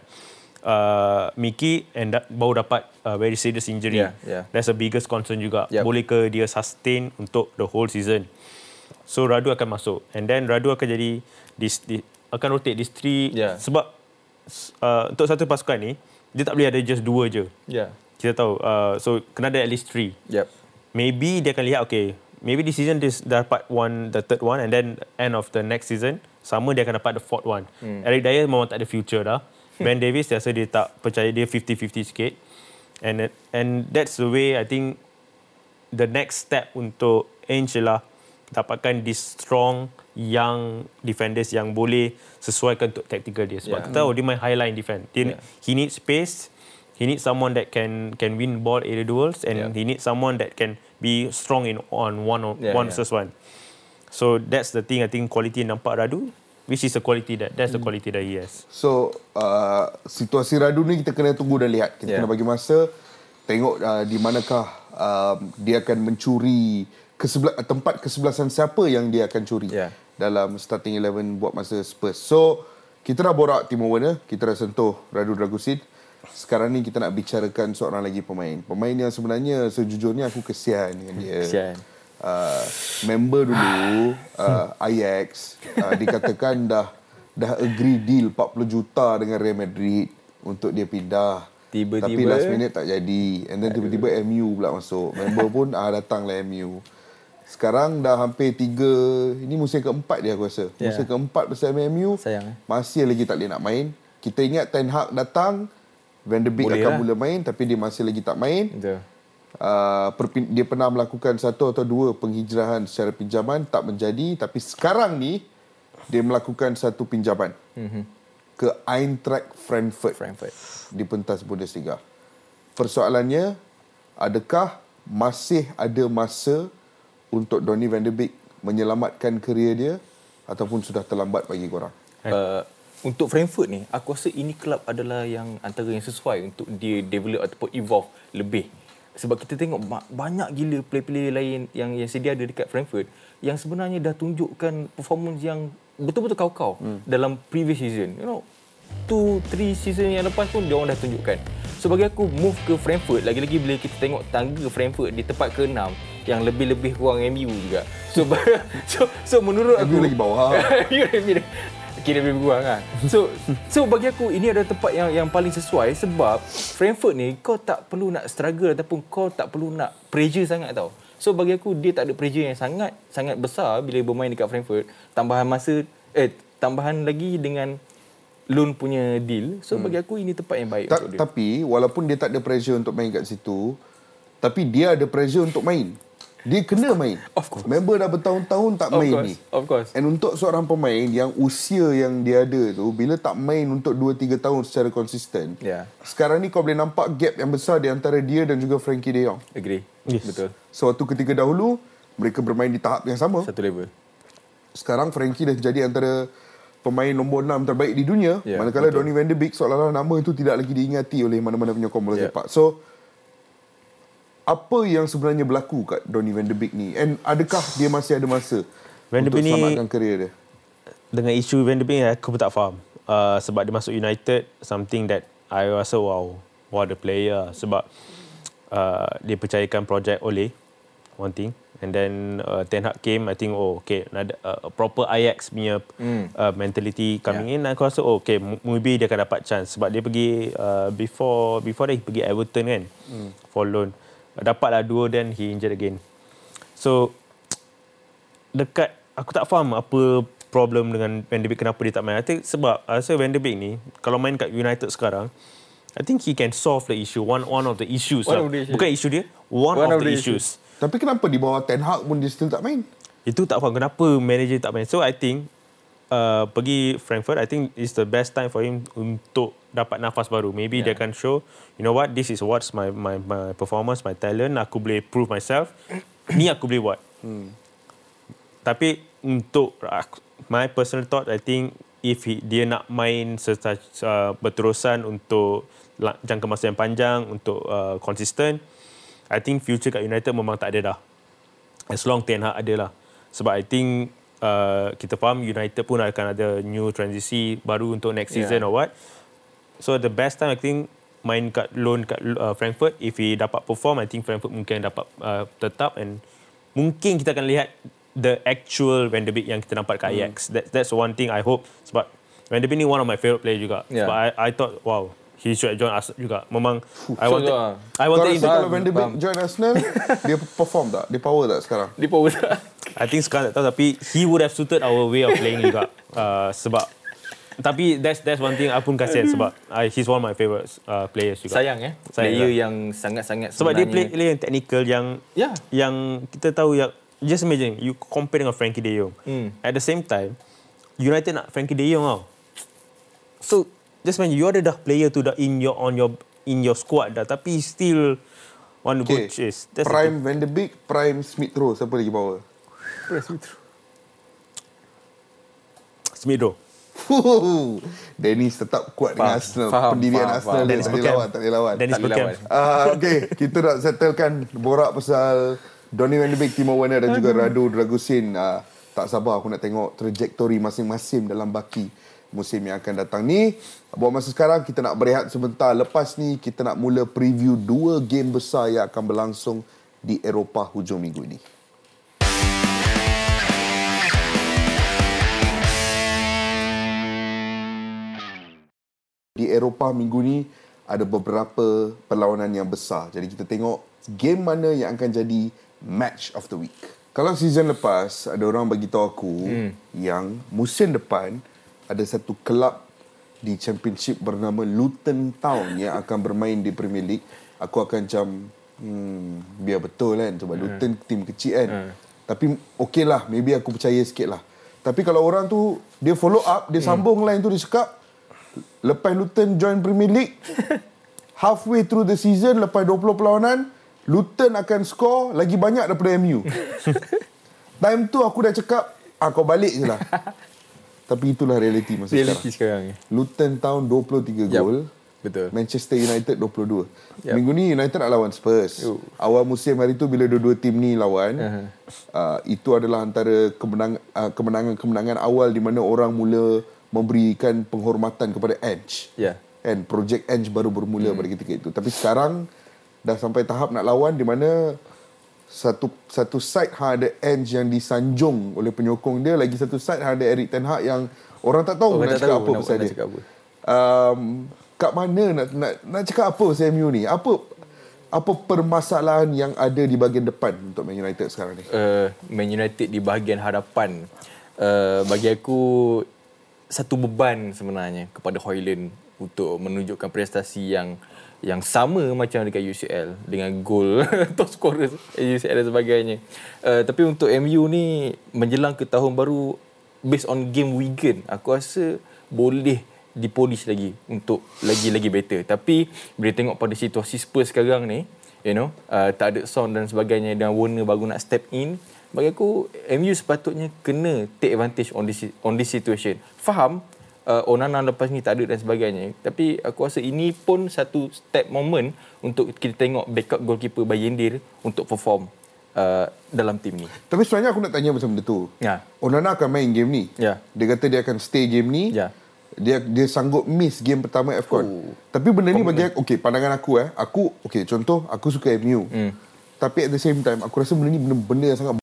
Uh, Mickey and da- baru dapat uh, very serious injury. Yeah, yeah. That's the biggest concern juga. Yep. Boleh ke dia sustain untuk the whole season? So Radu akan masuk and then Radu akan jadi this, this akan rotate these three Yeah. sebab uh, untuk satu pasukan ni dia tak boleh ada just dua je. Ya. Kita tahu uh, so kena ada at least three. Yep. Maybe dia akan lihat okay maybe this season dia dapat one the third one and then end of the next season sama dia akan dapat the fourth one. Hmm. Eric Dyer memang tak ada future dah. Ben Davis dia rasa dia tak percaya dia 50-50 sikit. And and that's the way I think the next step untuk Ainge ialah dapatkan this strong young defenders yang boleh sesuaikan untuk tactical dia sebab Yeah. kita tahu dia main high line defend. Dia Yeah. he needs space. He needs someone that can can win ball area duels and Yeah. he needs someone that can be strong in on one on Yeah, one yeah. versus one. So that's the thing I think quality nampak Radu which is the quality that that's the Hmm. quality that he has. So uh, situasi Radu ni kita kena tunggu dan lihat. Kita Yeah. kena bagi masa tengok uh, di manakah uh, dia akan mencuri kesebela- tempat kesebelasan siapa yang dia akan curi Yeah. dalam starting 11 buat masa Spurs. So kita dah borak Timo Werner, kita dah sentuh Radu Dragusin. Sekarang ni kita nak bicarakan seorang lagi pemain. Pemain yang sebenarnya sejujurnya aku kesian dengan dia. Kesian. Uh, member dulu uh, Ajax uh, dikatakan dah dah agree deal 40 juta dengan Real Madrid untuk dia pindah. Tiba-tiba- Tapi last minute tak jadi. And then tiba-tiba MU pula masuk. Member pun ah datanglah MU. Sekarang dah hampir tiga Ini musim keempat dia aku rasa Ya. Musim keempat bersama MU Sayang, eh. Masih lagi tak boleh nak main Kita ingat Ten Hag datang Van de Beek Boleh akan lah. mula main Tapi dia masih lagi tak main Betul. uh, perpin- dia pernah melakukan satu atau dua penghijrahan secara pinjaman tak menjadi tapi sekarang ni dia melakukan satu pinjaman mm-hmm. ke Eintracht Frankfurt, Frankfurt. di pentas Bundesliga. Persoalannya adakah masih ada masa untuk Donny van de Beek menyelamatkan kerjaya dia ataupun sudah terlambat bagi korang? Uh, untuk Frankfurt ni, aku rasa ini kelab adalah yang antara yang sesuai untuk dia develop ataupun evolve lebih. Sebab kita tengok ba- banyak gila player-player lain yang yang sedia ada dekat Frankfurt yang sebenarnya dah tunjukkan performance yang betul-betul kau-kau hmm. dalam previous season. You know, two, three season yang lepas pun dia orang dah tunjukkan. So bagi aku move ke Frankfurt lagi-lagi bila kita tengok tangga Frankfurt di tempat ke-6 yang lebih-lebih kurang MU juga. So so, so menurut aku lagi bawah. Kira lebih kurang kan. So so bagi aku ini adalah tempat yang yang paling sesuai sebab Frankfurt ni kau tak perlu nak struggle ataupun kau tak perlu nak pressure sangat tau. So bagi aku dia tak ada pressure yang sangat sangat besar bila bermain dekat Frankfurt. Tambahan masa eh tambahan lagi dengan loan punya deal. So bagi aku ini tempat yang baik Ta- untuk dia. tapi walaupun dia tak ada pressure untuk main kat situ, tapi dia ada pressure untuk main. Dia kena main. Of course. Member dah bertahun-tahun tak Of main course, ni. of course. And untuk seorang pemain yang usia yang dia ada tu, bila tak main untuk 2-3 tahun secara konsisten, Ya. sekarang ni kau boleh nampak gap yang besar di antara dia dan juga Frankie De Jong. Agree. Yes. Betul. Suatu ketika dahulu, mereka bermain di tahap yang sama. Satu level. Sekarang Frankie dah jadi antara pemain nombor 6 terbaik di dunia. Ya, manakala betul. Donny van de Beek seolah-olah nama itu tidak lagi diingati oleh mana-mana penyokong bola Ya. sepak. So, apa yang sebenarnya berlaku kat Donny van de Beek ni? And adakah dia masih ada masa Van untuk Beek selamatkan kerjaya dia? dengan isu Van de Beek aku pun tak faham. Uh, sebab dia masuk United, something that I rasa wow, what a player. Sebab uh, dia percayakan projek Ole, one thing. And then uh, Ten Hag came, I think, oh, okay, ada uh, proper Ajax punya Hmm. uh, mentality coming in. Aku rasa, oh, okay, maybe dia akan dapat chance. Sebab dia pergi, uh, before before dia pergi Everton kan, for loan. Dapatlah dua, then he injured again. So, dekat aku tak faham apa problem dengan Van de Beek kenapa dia tak main. I think sebab I rasa Van de Beek ni kalau main kat United sekarang I think he can solve the issue. One one of the issues. One lah. of the issues. Bukan isu dia. One, One of, of the, the issues. Tapi kenapa di bawah Ten Hag pun dia still tak main? Itu tak faham kenapa manager tak main. So I think uh, pergi Frankfurt, I think it's the best time for him untuk dapat nafas baru. Maybe yeah. dia akan show, you know what, this is what's my my my performance, my talent. Aku boleh prove myself. Ni aku boleh buat. Hmm. Tapi untuk aku- my personal thought, I think if he, dia nak main serta, uh, berterusan untuk jangka masa yang panjang, untuk uh, konsisten, I think future kat United memang tak ada dah. As long Ten Hag ada lah. Sebab I think uh, kita faham United pun akan ada new transisi baru untuk next season Yeah. or what. So the best time I think main kat loan kat uh, Frankfurt if he dapat perform I think Frankfurt mungkin dapat uh, tetap and mungkin kita akan lihat the actual Van de Beek yang kita nampak kat Ajax. That, that's one thing I hope sebab Van de Beek ni one of my favourite player juga. Yeah. Sebab I, I thought wow he should join us juga. Memang I so wanted juga. I wanted him to kalau Van de Beek join Arsenal, dia perform tak? Dia power tak sekarang? Dia power tak? I think sekarang tak tahu tapi he would have suited our way of playing juga. Uh, sebab tapi that's that's one thing aku pun kasihan sebab uh, he's one of my favourite uh, players juga. Sayang eh. Sayang Player lah. yang sangat-sangat Sebab dia play player yang technical yang Ya. yang kita tahu yang just imagine you compare dengan Frankie De Jong. Hmm. At the same time United nak Frankie De Jong tau. So just imagine you ada dah player tu dah in your on your in your squad dah tapi still want to go Okay. chase. That's the Prime Van de Beek, Prime Smith Rowe, siapa lagi power? thing. Smith Rowe. Fuh, Dennis tetap kuat dengan Faham, Arsenal. faham, Pendirian faham, Arsenal faham. dia Dennis tak boleh lawan, tak boleh lawan. Dennis Tak boleh Bergkamp. lawan. Ah, okay, kita nak settlekan borak pasal Donny van de Beek, Timo Werner dan juga Radu Dragusin. Ah, tak sabar aku nak tengok trajektori masing-masing dalam baki musim yang akan datang ni. Buat masa sekarang kita nak berehat sebentar. Lepas ni kita nak mula preview dua game besar yang akan berlangsung di Eropah hujung minggu ini. di Eropah minggu ni ada beberapa perlawanan yang besar. Jadi kita tengok game mana yang akan jadi match of the week. Kalau season lepas ada orang bagi tahu aku hmm. yang musim depan ada satu kelab di championship bernama Luton Town yang akan bermain di Premier League, aku akan macam hmm, biar betul kan sebab hmm. Luton tim kecil kan. Hmm. Tapi okey lah, maybe aku percaya sikit lah. Tapi kalau orang tu dia follow up, dia sambung line tu dia cakap Lepas Luton join Premier League Halfway through the season Lepas 20 perlawanan Luton akan score Lagi banyak daripada MU Time tu aku dah cakap ah, Kau balik je lah Tapi itulah reality masa Reality sekarang sekarang. Luton tahun 23 Yup. gol Betul. Manchester United 22 Yup. Minggu ni United nak lawan Spurs Oh. Awal musim hari tu Bila dua-dua tim ni lawan Uh-huh. uh, Itu adalah antara kemenang, uh, kemenangan-kemenangan awal Di mana orang mula Memberikan penghormatan kepada Edge Ya. Kan Project Edge baru bermula hmm. pada ketika itu Tapi sekarang Dah sampai tahap nak lawan Di mana satu satu side ha ada Edge yang disanjung oleh penyokong dia lagi satu side ha ada Eric Ten Hag yang orang tak tahu Orang nak tak cakap tahu apa nak- pasal nak dia cakap apa. um, kat mana nak, nak nak cakap apa pasal MU ni? Apa apa permasalahan yang ada di bahagian depan untuk Man United sekarang ni? uh, Man United di bahagian hadapan uh, bagi aku satu beban sebenarnya kepada Hoyland untuk menunjukkan prestasi yang yang sama macam dekat UCL dengan gol top scorer UCL dan sebagainya. Uh, tapi untuk MU ni menjelang ke tahun baru based on game weekend aku rasa boleh dipolish lagi untuk lagi-lagi better. Tapi bila tengok pada situasi Spurs sekarang ni, you know, uh, tak ada sound dan sebagainya dan Warner baru nak step in, bagi aku MU sepatutnya kena take advantage on this on this situation. Faham uh, Onana lepas ni tak ada dan sebagainya. Tapi aku rasa ini pun satu step moment untuk kita tengok backup goalkeeper Bayindir untuk perform uh, dalam tim ni. Tapi sebenarnya aku nak tanya macam benda tu. Ya. Onana akan main game ni. Ya. Dia kata dia akan stay game ni. Ya. Dia dia sanggup miss game pertama AFCON. Oh. Tapi benda ni bagi aku, okay, pandangan aku eh. Aku, okay, contoh, aku suka MU. Hmm. Tapi at the same time, aku rasa benda ni benda-benda yang sangat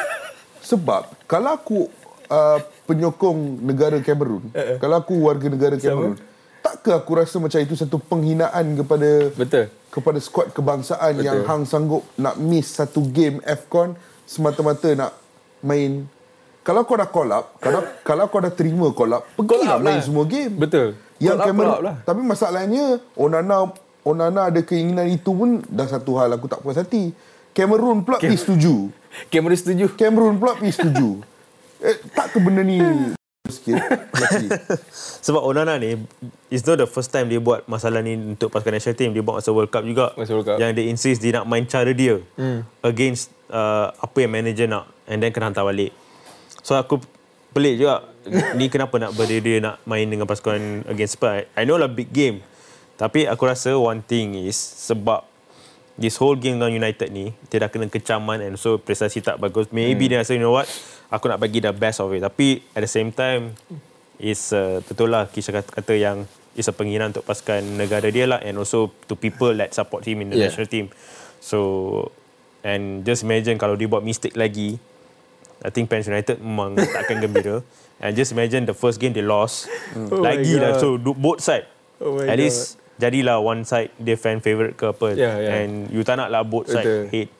sebab kalau aku uh, penyokong negara Cameroon, Eh, kalau aku warga negara Cameroon, takkah aku rasa macam itu satu penghinaan kepada Betul. kepada skuad kebangsaan Betul. yang hang sanggup nak miss satu game AFCON semata-mata nak main kalau kau dah call up, kalau kalau kau dah terima call up, pergilah up main lah. semua game. Betul. Yang Call up, Cameroon, call up lah. tapi masalahnya Onana Onana ada keinginan itu pun dah satu hal aku tak puas hati. Cameroon pula pergi setuju. Cameron setuju. Cameroon pula pergi setuju. Eh, tak ke benda ni? Sikit. Sebab Onana ni It's not the first time Dia buat masalah ni Untuk pasukan national team. Dia buat masa World Cup juga. Masa World Cup. Yang dia insist Dia nak main cara dia hmm. Against uh, Apa yang manager nak. And then kena hantar balik. So aku Pelik juga. Ni kenapa nak berdiri Nak main dengan pasukan Against Spurs? I know lah big game. Tapi aku rasa One thing is Sebab This whole game dengan United ni Dia dah kena kecaman And so prestasi tak bagus. Maybe hmm. dia rasa You know what Aku nak bagi the best of it Tapi at the same time Is uh, betul lah Kisha kata, kata yang Is a penghinaan untuk pasukan negara dia lah And also to people that support him in the Yeah. national team So And just imagine kalau dia buat mistake lagi I think Pants United memang takkan gembira And just imagine the first game they lost Oh Lagi lah God. So do- both side Oh At least Jadilah one side Dia fan favourite ke apa Yeah, yeah. And you tak nak lah both side Betul. hate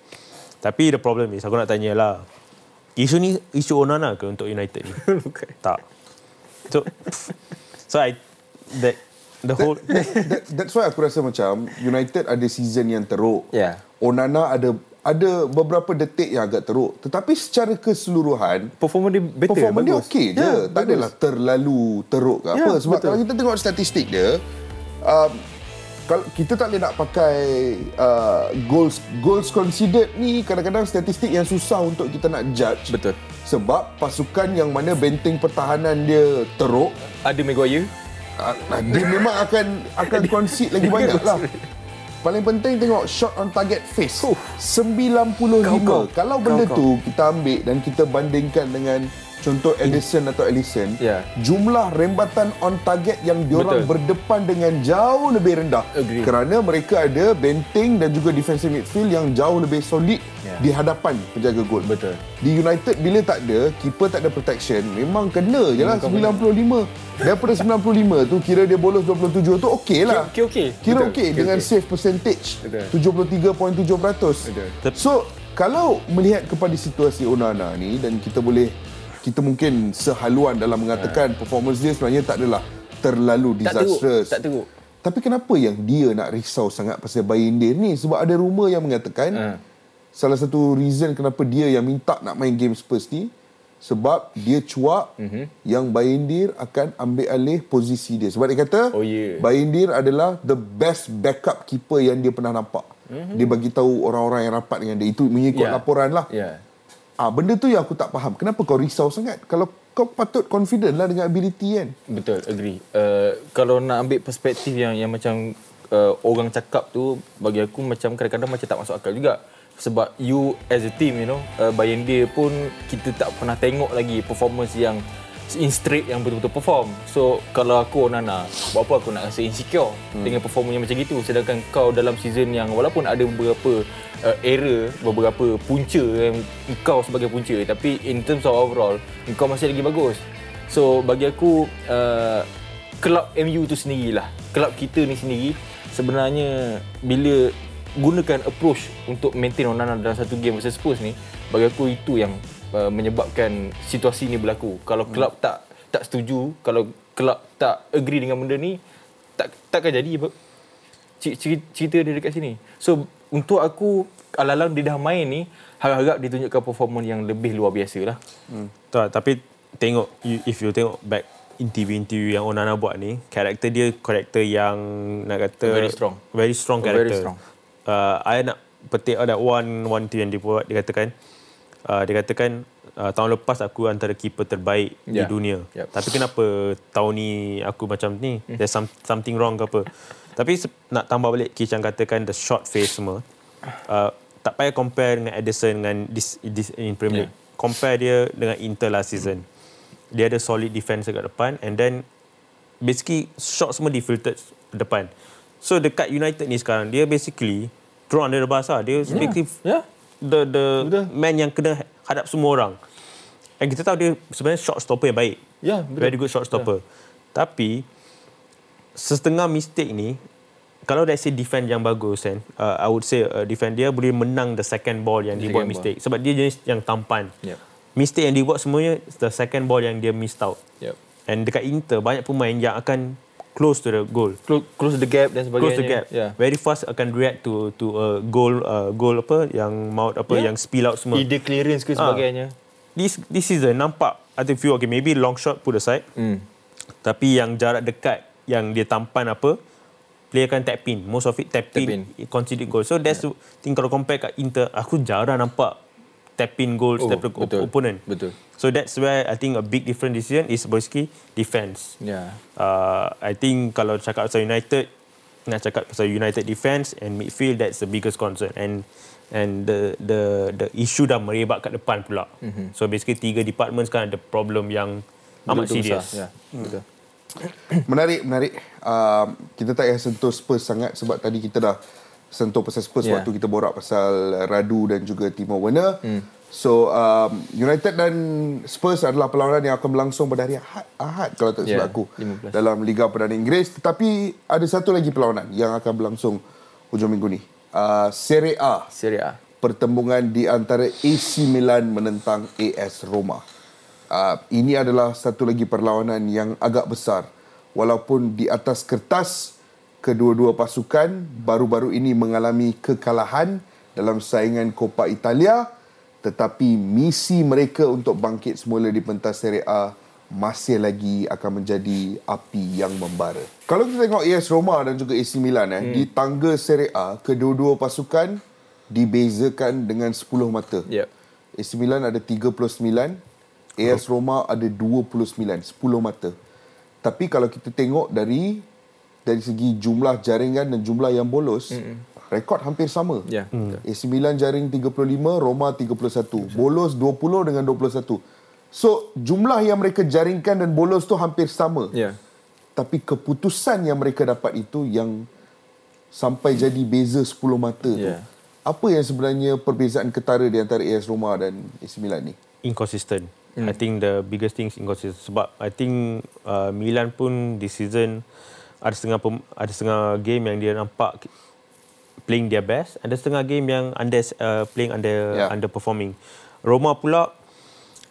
Tapi the problem is Aku nak tanya lah Isu ni Isu Onana ke untuk United ni Bukan. Tak So So I That The whole That, that's why aku rasa macam United ada season yang teruk. Yeah. Onana ada ada beberapa detik yang agak teruk. Tetapi secara keseluruhan Performa dia better. performa dia bagus. okey je. Ya, tak adalah terlalu teruk ke Ya, apa. Sebab betul. kalau kita tengok statistik dia, um, kalau kita tak boleh nak pakai uh, goals goals conceded ni kadang-kadang statistik yang susah untuk kita nak judge. Betul. Sebab pasukan yang mana benteng pertahanan dia teruk, Ada Maguire. uh, dia memang akan akan concede lagi banyak lah. Paling penting tengok shot on target face. Huh. 95. Kau, kau. Kalau benda Kau, tu kita ambil dan kita bandingkan dengan contoh Edison atau Ellison, Ya. jumlah rembatan on target yang diorang Betul. berdepan dengan jauh lebih rendah. Agree. Kerana mereka ada benteng dan juga defensive midfield yang jauh lebih solid Ya. di hadapan penjaga gol. Betul. Di United bila tak ada, keeper tak ada protection, memang kena je lah 95. Daripada 95 tu kira dia bolos 27 tu okey lah. Kira okey. Kira okey dengan okey. save percentage Betul. 73.7%. Betul. So, kalau melihat kepada situasi Onana ni dan kita boleh kita mungkin sehaluan dalam mengatakan performance dia sebenarnya tak adalah terlalu Ha. Tak teruk. disastrous. Tak teruk. Tapi kenapa yang dia nak risau sangat pasal Bayindir ni? Sebab ada rumor yang mengatakan Ha. salah satu reason kenapa dia yang minta nak main game Spurs ni sebab dia cuak Mhm. mm-hmm. yang Bayindir akan ambil alih posisi dia. Sebab dia kata Oh, ya. Bayindir adalah the best backup keeper yang dia pernah nampak. Mm-hmm. Dia bagi tahu orang-orang yang rapat dengan dia. Itu mengikut Ya. laporan lah. Ya. Ah, benda tu yang aku tak faham. Kenapa kau risau sangat? Kalau kau patut confident lah dengan ability kan. Betul, agree. Uh, kalau nak ambil perspektif yang yang macam uh, orang cakap tu bagi aku macam kadang-kadang macam tak masuk akal juga. Sebab you as a team, you know, uh, Bayern pun kita tak pernah tengok lagi performance yang in straight yang betul-betul perform. So kalau aku Onana, buat apa aku nak rasa insecure hmm. dengan performance yang macam gitu sedangkan kau dalam season yang walaupun ada beberapa uh, error, beberapa punca yang kau sebagai punca tapi in terms of overall kau masih lagi bagus. So bagi aku uh, kelab MU tu sendirilah. Kelab kita ni sendiri sebenarnya bila gunakan approach untuk maintain Onana dalam satu game versus Spurs ni bagi aku itu yang uh, menyebabkan situasi ni berlaku. Kalau kelab tak tak setuju kalau kelab tak agree dengan benda ni tak takkan jadi apa cerita dia dekat sini. So untuk aku alang-alang dia dah main ni harap-harap dia tunjukkan performance yang lebih luar biasa lah. Tak, tapi tengok if you tengok back interview-interview yang Onana buat ni, karakter dia karakter yang nak kata Very strong. Very strong Oh, very karakter. strong. Uh, I nak petik ada one one tu yang dia buat dia katakan uh, dia katakan uh, tahun lepas aku antara keeper terbaik yeah. di Yeah. dunia. Yep. Tapi kenapa tahun ni aku macam ni? There's some, something wrong ke apa? Tapi nak tambah balik Kishan katakan the short face semua. Uh, tak payah compare dengan Edison dengan this, this in Premier League. Compare dia dengan Inter last season. Dia ada solid defense dekat depan and then basically shot semua defiltered depan. So dekat United ni sekarang dia basically throw under the bus lah. Dia basically Yeah. the the Betul. man yang kena hadap semua orang. And kita tahu dia sebenarnya shot stopper yang baik. Ya, betul. Very good shot stopper. Tapi setengah mistake ni kalau let's say defend yang bagus kan uh, I would say uh, defend dia boleh menang the second ball yang dia Second buat ball. mistake sebab dia jenis yang tampan. Yep. Mistake yang dia buat semuanya the second ball yang dia missed out. Yep. And dekat Inter banyak pemain yang akan close to the goal. Close, close the gap dan sebagainya. Close the gap. Yeah. Very fast akan react to to a goal uh, goal apa yang maut apa Yeah. yang spill out semua. Either clearance ke sebagainya. This this season nampak ada few okay maybe long shot put aside. Hmm. Tapi yang jarak dekat yang dia tampan apa player akan tap in most of it tap, Tap in, in. conceded goal so that's yeah. thing kalau compare kat Inter aku jarang nampak tap in goals Oh, daripada betul. opponent Betul. so that's where I think a big different decision is basically defense Yeah. uh, I think kalau cakap pasal United nak cakap pasal United defense and midfield that's the biggest concern and and the the the issue dah merebak kat depan pula mm-hmm. so basically tiga department sekarang ada problem yang amat serius besar. Ya. Betul. Menarik, menarik. Uh, kita tak payah sentuh Spurs sangat sebab tadi kita dah sentuh pasal Spurs Yeah. waktu kita borak pasal Radu dan juga Timo Werner. Hmm. So um, United dan Spurs adalah perlawanan yang akan berlangsung pada hari Ahad, Ahad kalau tak silap Yeah, aku 15. dalam Liga Perdana Inggeris. Tetapi ada satu lagi perlawanan yang akan berlangsung hujung minggu ni. Uh, Serie A Serie A. pertembungan di antara AC Milan menentang AS Roma. Uh, ini adalah satu lagi perlawanan yang agak besar. Walaupun di atas kertas, kedua-dua pasukan baru-baru ini mengalami kekalahan dalam saingan Coppa Italia, tetapi misi mereka untuk bangkit semula di pentas Serie A masih lagi akan menjadi api yang membara. Kalau kita tengok AS Roma dan juga AC Milan eh, hmm. di tangga Serie A, kedua-dua pasukan dibezakan dengan 10 mata. Yep. AC Milan ada 39, AS Roma ada 29, 10 mata. Tapi kalau kita tengok dari dari segi jumlah jaringan dan jumlah yang bolos, mm rekod hampir sama. Ya. Hmm. AC Milan jaring 35, Roma 31. Bolos 20 dengan 21. So, jumlah yang mereka jaringkan dan bolos tu hampir sama. Ya. Tapi keputusan yang mereka dapat itu yang sampai jadi beza 10 mata tu. Ya. Apa yang sebenarnya perbezaan ketara di antara AS Roma dan AC Milan ni? inconsistent. Mm. I think the biggest thing is inconsistent. Sebab I think uh, Milan pun this season ada setengah pem, ada setengah game yang dia nampak playing their best, ada setengah game yang under uh, playing under Yeah. underperforming. Roma pula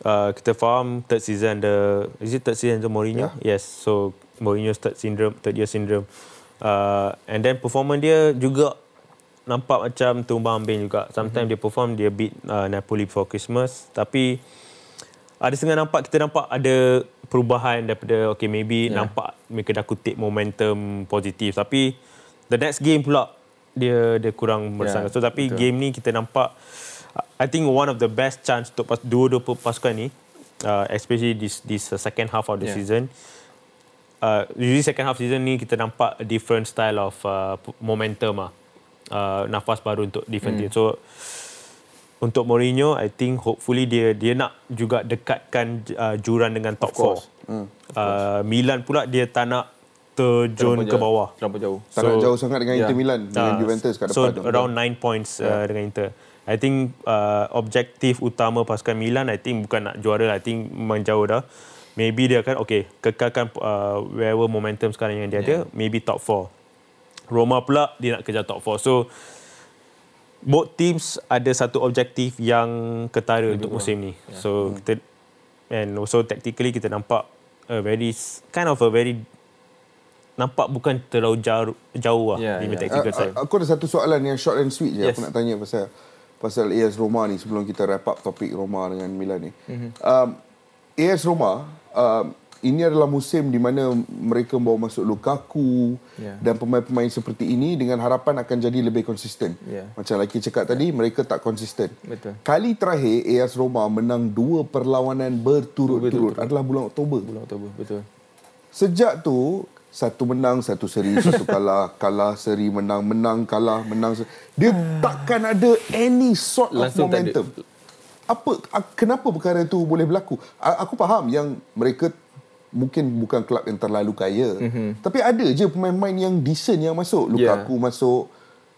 uh, kita faham third season the is it third season the Mourinho? Yeah. Yes. So Mourinho's third syndrome, third year syndrome. Uh, and then performance dia juga nampak macam tumbang ambing juga. Sometimes mm-hmm. dia perform dia beat uh, Napoli before Christmas tapi ada setengah nampak kita nampak ada perubahan daripada okay maybe yeah. nampak mereka dah kutip momentum positif tapi the next game pula dia dia kurang bersangka. Yeah, so tapi betul. game ni kita nampak I think one of the best chance untuk pas, dua-dua pasukan ni uh, especially this this uh, second half of the Yeah. season uh, usually second half season ni kita nampak a different style of uh, momentum ah. Uh, nafas baru untuk different Hmm. team. So untuk Mourinho, I think hopefully dia dia nak juga dekatkan uh, juran dengan top 4. Hmm. Uh, Milan pula dia tak nak terjun ke jauh. bawah. Terlampau jauh. Tak nak So- jauh sangat dengan yeah. Inter Milan dengan Ah, Juventus kat so depan tu. around 9 points uh, dengan Inter. I think uh, objektif utama pasukan Milan I think bukan nak juara lah. I think menjauh dah. Maybe dia akan okay kekalkan uh, wherever momentum sekarang yang dia yeah. ada, maybe top 4. Roma pula dia nak kejar top 4. So both teams ada satu objektif yang ketara untuk musim ni. Yeah. So kita and also tactically kita nampak a very kind of a very nampak bukan terlalu jauh jauh lah Yeah, yeah, tactical side. Aku ada satu soalan yang short and sweet je Yes. Aku nak tanya pasal Pasal AS Roma ni Sebelum kita wrap up topik Roma dengan Milan ni Mhm. um, AS Roma um, Ini adalah musim di mana Mereka bawa masuk Lukaku Yeah. Dan pemain-pemain seperti ini Dengan harapan akan jadi lebih konsisten Yeah. Macam Laki cakap tadi Mereka tak konsisten Betul. Kali terakhir AS Roma menang dua perlawanan berturut-turut Adalah bulan Oktober Bulan Oktober, betul. Sejak tu satu menang, satu seri, satu kalah, kalah, seri, menang, menang, kalah, menang. se- Dia takkan ada any sort of Langsung ada. momentum. Apa kenapa perkara itu boleh berlaku? Aku faham yang mereka mungkin bukan kelab yang terlalu kaya. Mm-hmm. Tapi ada je pemain-pemain yang decent yang masuk. Yeah. Lukaku masuk,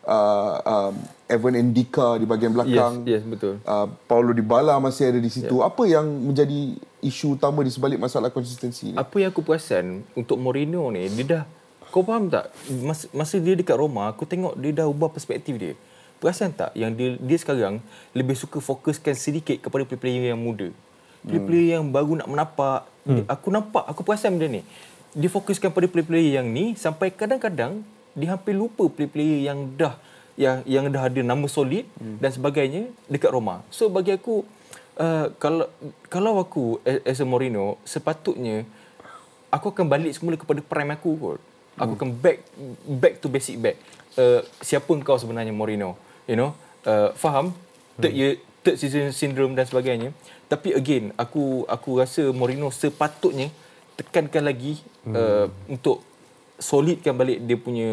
uh, um, Evan Endika di bahagian belakang. Yes, yes, betul. Uh, Paulo Dybala masih ada di situ. Yeah. Apa yang menjadi isu utama di sebalik masalah konsistensi ni? Apa yang aku perasan untuk Mourinho ni, dia dah kau faham tak? Masa, masa dia dekat Roma, aku tengok dia dah ubah perspektif dia. Perasan tak yang dia dia sekarang lebih suka fokuskan sedikit kepada player-player yang muda. Player-player yang baru nak menapak. Dia- Aku nampak, aku perasan benda ni. Dia fokuskan pada player-player yang ni sampai kadang-kadang dia hampir lupa player-player yang dah yang yang dah ada nama solid hmm. dan sebagainya dekat Roma. So bagi aku uh, kalau kalau aku as a Mourinho sepatutnya aku akan balik semula kepada prime aku kot. Aku akan back back to basic back. Uh, siapa kau sebenarnya Mourinho? You know? Uh, faham? Third year third season syndrome dan sebagainya. Tapi again, aku aku rasa Mourinho sepatutnya tekankan lagi uh, untuk solidkan balik dia punya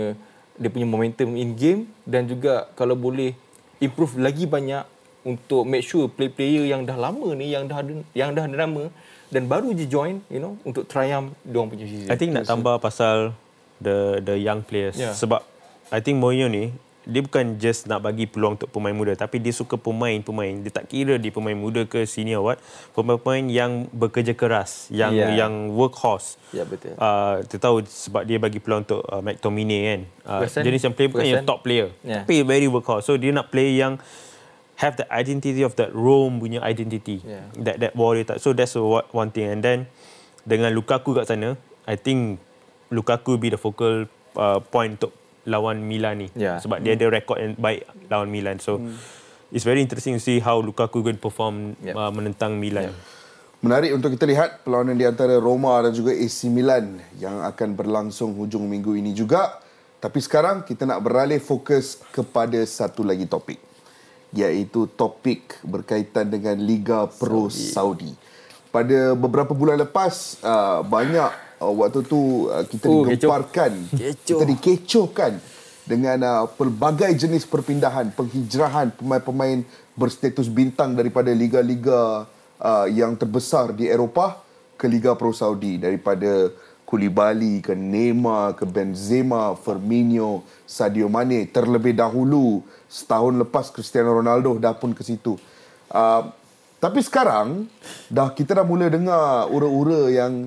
dia punya momentum in game dan juga kalau boleh improve lagi banyak untuk make sure play-player yang dah lama ni yang dah ada yang dah ada nama dan baru je join you know untuk triumph dia punya season. I think nak tambah pasal the the young players Yeah. sebab I think Mourinho ni dia bukan just nak bagi peluang untuk pemain muda tapi dia suka pemain-pemain dia tak kira dia pemain muda ke senior what pemain-pemain yang bekerja keras yang Yeah. yang workhorse Ya, betul. uh, kita tahu sebab dia bagi peluang untuk uh, McTominay kan uh, Perasan? jenis yang player bukan yang top player Yeah. tapi very workhorse so dia nak play yang have the identity of that Rome punya identity Yeah. that that warrior type. So that's what- one thing and then dengan Lukaku kat sana I think Lukaku be the focal uh, point untuk lawan Milan ni Yeah. sebab dia ada rekod yang baik lawan Milan so it's very interesting to see how Lukaku going to perform Yeah. uh, menentang Milan Menarik untuk kita lihat perlawanan di antara Roma dan juga AC Milan yang akan berlangsung hujung minggu ini juga. Tapi sekarang kita nak beralih fokus kepada satu lagi topik. Iaitu topik berkaitan dengan Liga Pro Saudi. Saudi. Pada beberapa bulan lepas, uh, banyak uh, waktu tu uh, kita Oh, digemparkan. kecoh. Kita dikecohkan dengan uh, pelbagai jenis perpindahan, penghijrahan pemain-pemain berstatus bintang daripada liga-liga uh, yang terbesar di Eropah ke Liga Pro Saudi daripada Koulibaly ke Neymar ke Benzema, Firmino, Sadio Mane terlebih dahulu setahun lepas Cristiano Ronaldo dah pun ke situ. Uh, tapi sekarang dah kita dah mula dengar ura-ura yang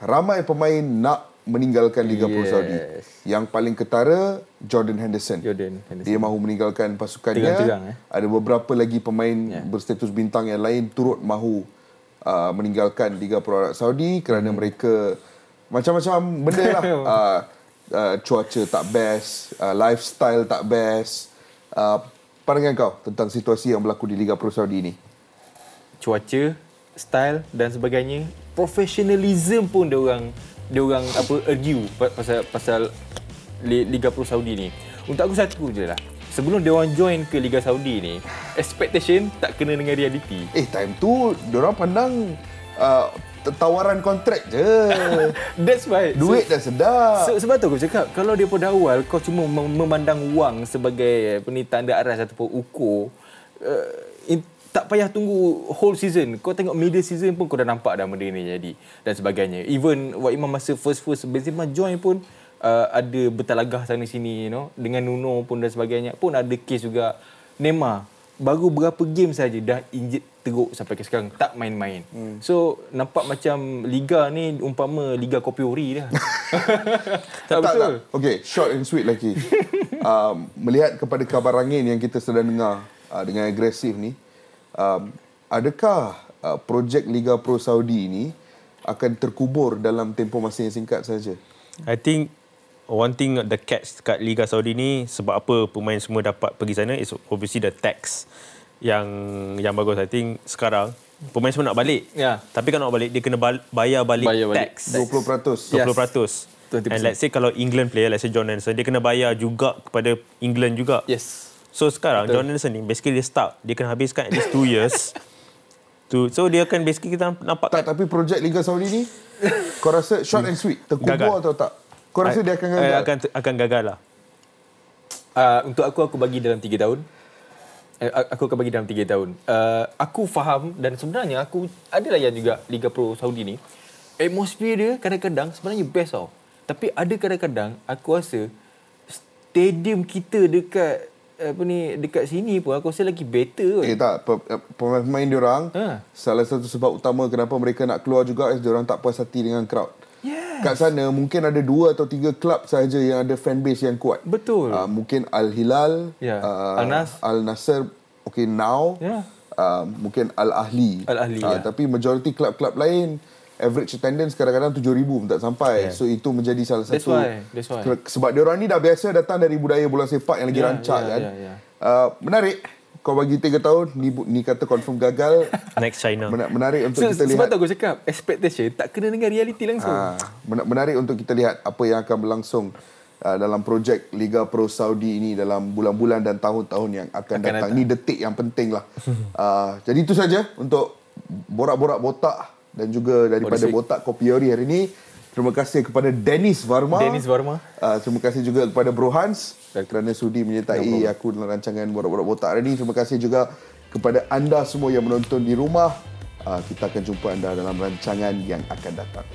ramai pemain nak meninggalkan Liga Pro Yes. Saudi. Yang paling ketara Jordan Henderson. Jordan Henderson. Dia mahu meninggalkan pasukannya. Terang-terang, eh? Ada beberapa lagi pemain Ya. berstatus bintang yang lain turut mahu uh, meninggalkan Liga Pro Arab Saudi kerana Hmm. mereka macam-macam benda lah. uh, uh, cuaca tak best, uh, lifestyle tak best. Uh, pandangan kau tentang situasi yang berlaku di Liga Pro Saudi ni? cuaca, style dan sebagainya. Professionalism pun dia orang dia orang apa argue pa- pasal pasal Li- Liga Pro Saudi ni. Untuk aku satu je lah. Sebelum dia orang join ke Liga Saudi ni, expectation tak kena dengan reality. Eh, time tu diorang pandang uh, tawaran kontrak je. That's why. Duit dah sedap. So, sebab tu aku cakap kalau dia pada awal kau cuma mem- memandang wang sebagai apa ni tanda aras ataupun ukur uh, tak payah tunggu whole season. Kau tengok middle season pun kau dah nampak dah benda ni jadi dan sebagainya. Even Wak Imam masa first first Benzema join pun uh, ada bertalagah sana sini you know dengan Nuno pun dan sebagainya pun ada case juga Neymar baru berapa game saja dah injet teruk sampai ke sekarang tak main-main. Hmm. So nampak macam liga ni umpama liga kopi ori dah. tak, tak, betul. tak. Okay, short and sweet lagi. um, melihat kepada kabar angin yang kita sedang dengar uh, dengan agresif ni, um, adakah uh, projek Liga Pro Saudi ni akan terkubur dalam tempoh masa yang singkat saja. I think one thing the catch kat Liga Saudi ni sebab apa pemain semua dapat pergi sana is obviously the tax yang yang bagus. I think sekarang pemain semua nak balik. Ya. Tapi kalau nak balik dia kena bal- bayar balik, Bayar balik tax. 20%. Yes. 20%. 20%. And let's say kalau England player, let's say John Anderson, dia kena bayar juga kepada England juga. Yes. So sekarang Betul. John Anderson ni basically dia start, dia kena habiskan at least 2 years. to, so dia akan basically kita nampak Tak, tapi projek Liga Saudi ni, kau rasa short and sweet, terkubur Gagal. atau tak? Kau rasa dia akan Eh, gagal? akan akan gagal lah. Uh, untuk aku, aku bagi dalam 3 tahun. Eh, aku akan bagi dalam 3 tahun. Uh, aku faham dan sebenarnya aku ada layan juga Liga Pro Saudi ni. Atmosphere dia kadang-kadang sebenarnya best tau. Tapi ada kadang-kadang aku rasa stadium kita dekat apa ni dekat sini pun aku rasa lagi better kot. Eh tak, eh, pemain-pemain diorang, Ha. salah satu sebab utama kenapa mereka nak keluar juga is diorang tak puas hati dengan crowd. Yes. Kat sana mungkin ada dua atau tiga klub sahaja yang ada fan base yang kuat. Betul. Uh, mungkin Al Hilal, Ya. uh, Al Nas. Al Nasser, okay now. Ya. Uh, mungkin Al Ahli. Al Ahli, Uh, ya. Tapi majoriti klub-klub lain average attendance kadang-kadang 7,000 pun tak sampai. Yeah. So itu menjadi salah That's satu why, that's why. Sebab dia orang ni dah biasa datang dari budaya bola sepak yang lagi Ya, rancak ya, kan. ya, ya. Uh, menarik. Kau bagi 3 tahun ni ni kata confirm gagal. Next China. Mena- menarik untuk So, kita sebab lihat. tu aku cakap expectation tak kena dengan reality langsung. Ha, men- menarik untuk kita lihat apa yang akan berlangsung uh, dalam projek Liga Pro Saudi ini dalam bulan-bulan dan tahun-tahun yang akan, Akan datang. datang. Ini detik yang penting lah. uh, jadi itu saja untuk borak-borak botak dan juga daripada Odyssey. botak Kopiori hari ini. Terima kasih kepada Dennis Varma. Dennis Varma. Uh, terima kasih juga kepada Bro Hans kerana sudi menyertai aku dalam rancangan Borak-Borak Botak hari ini. Terima kasih juga kepada anda semua yang menonton di rumah. Uh, kita akan jumpa anda dalam rancangan yang akan datang.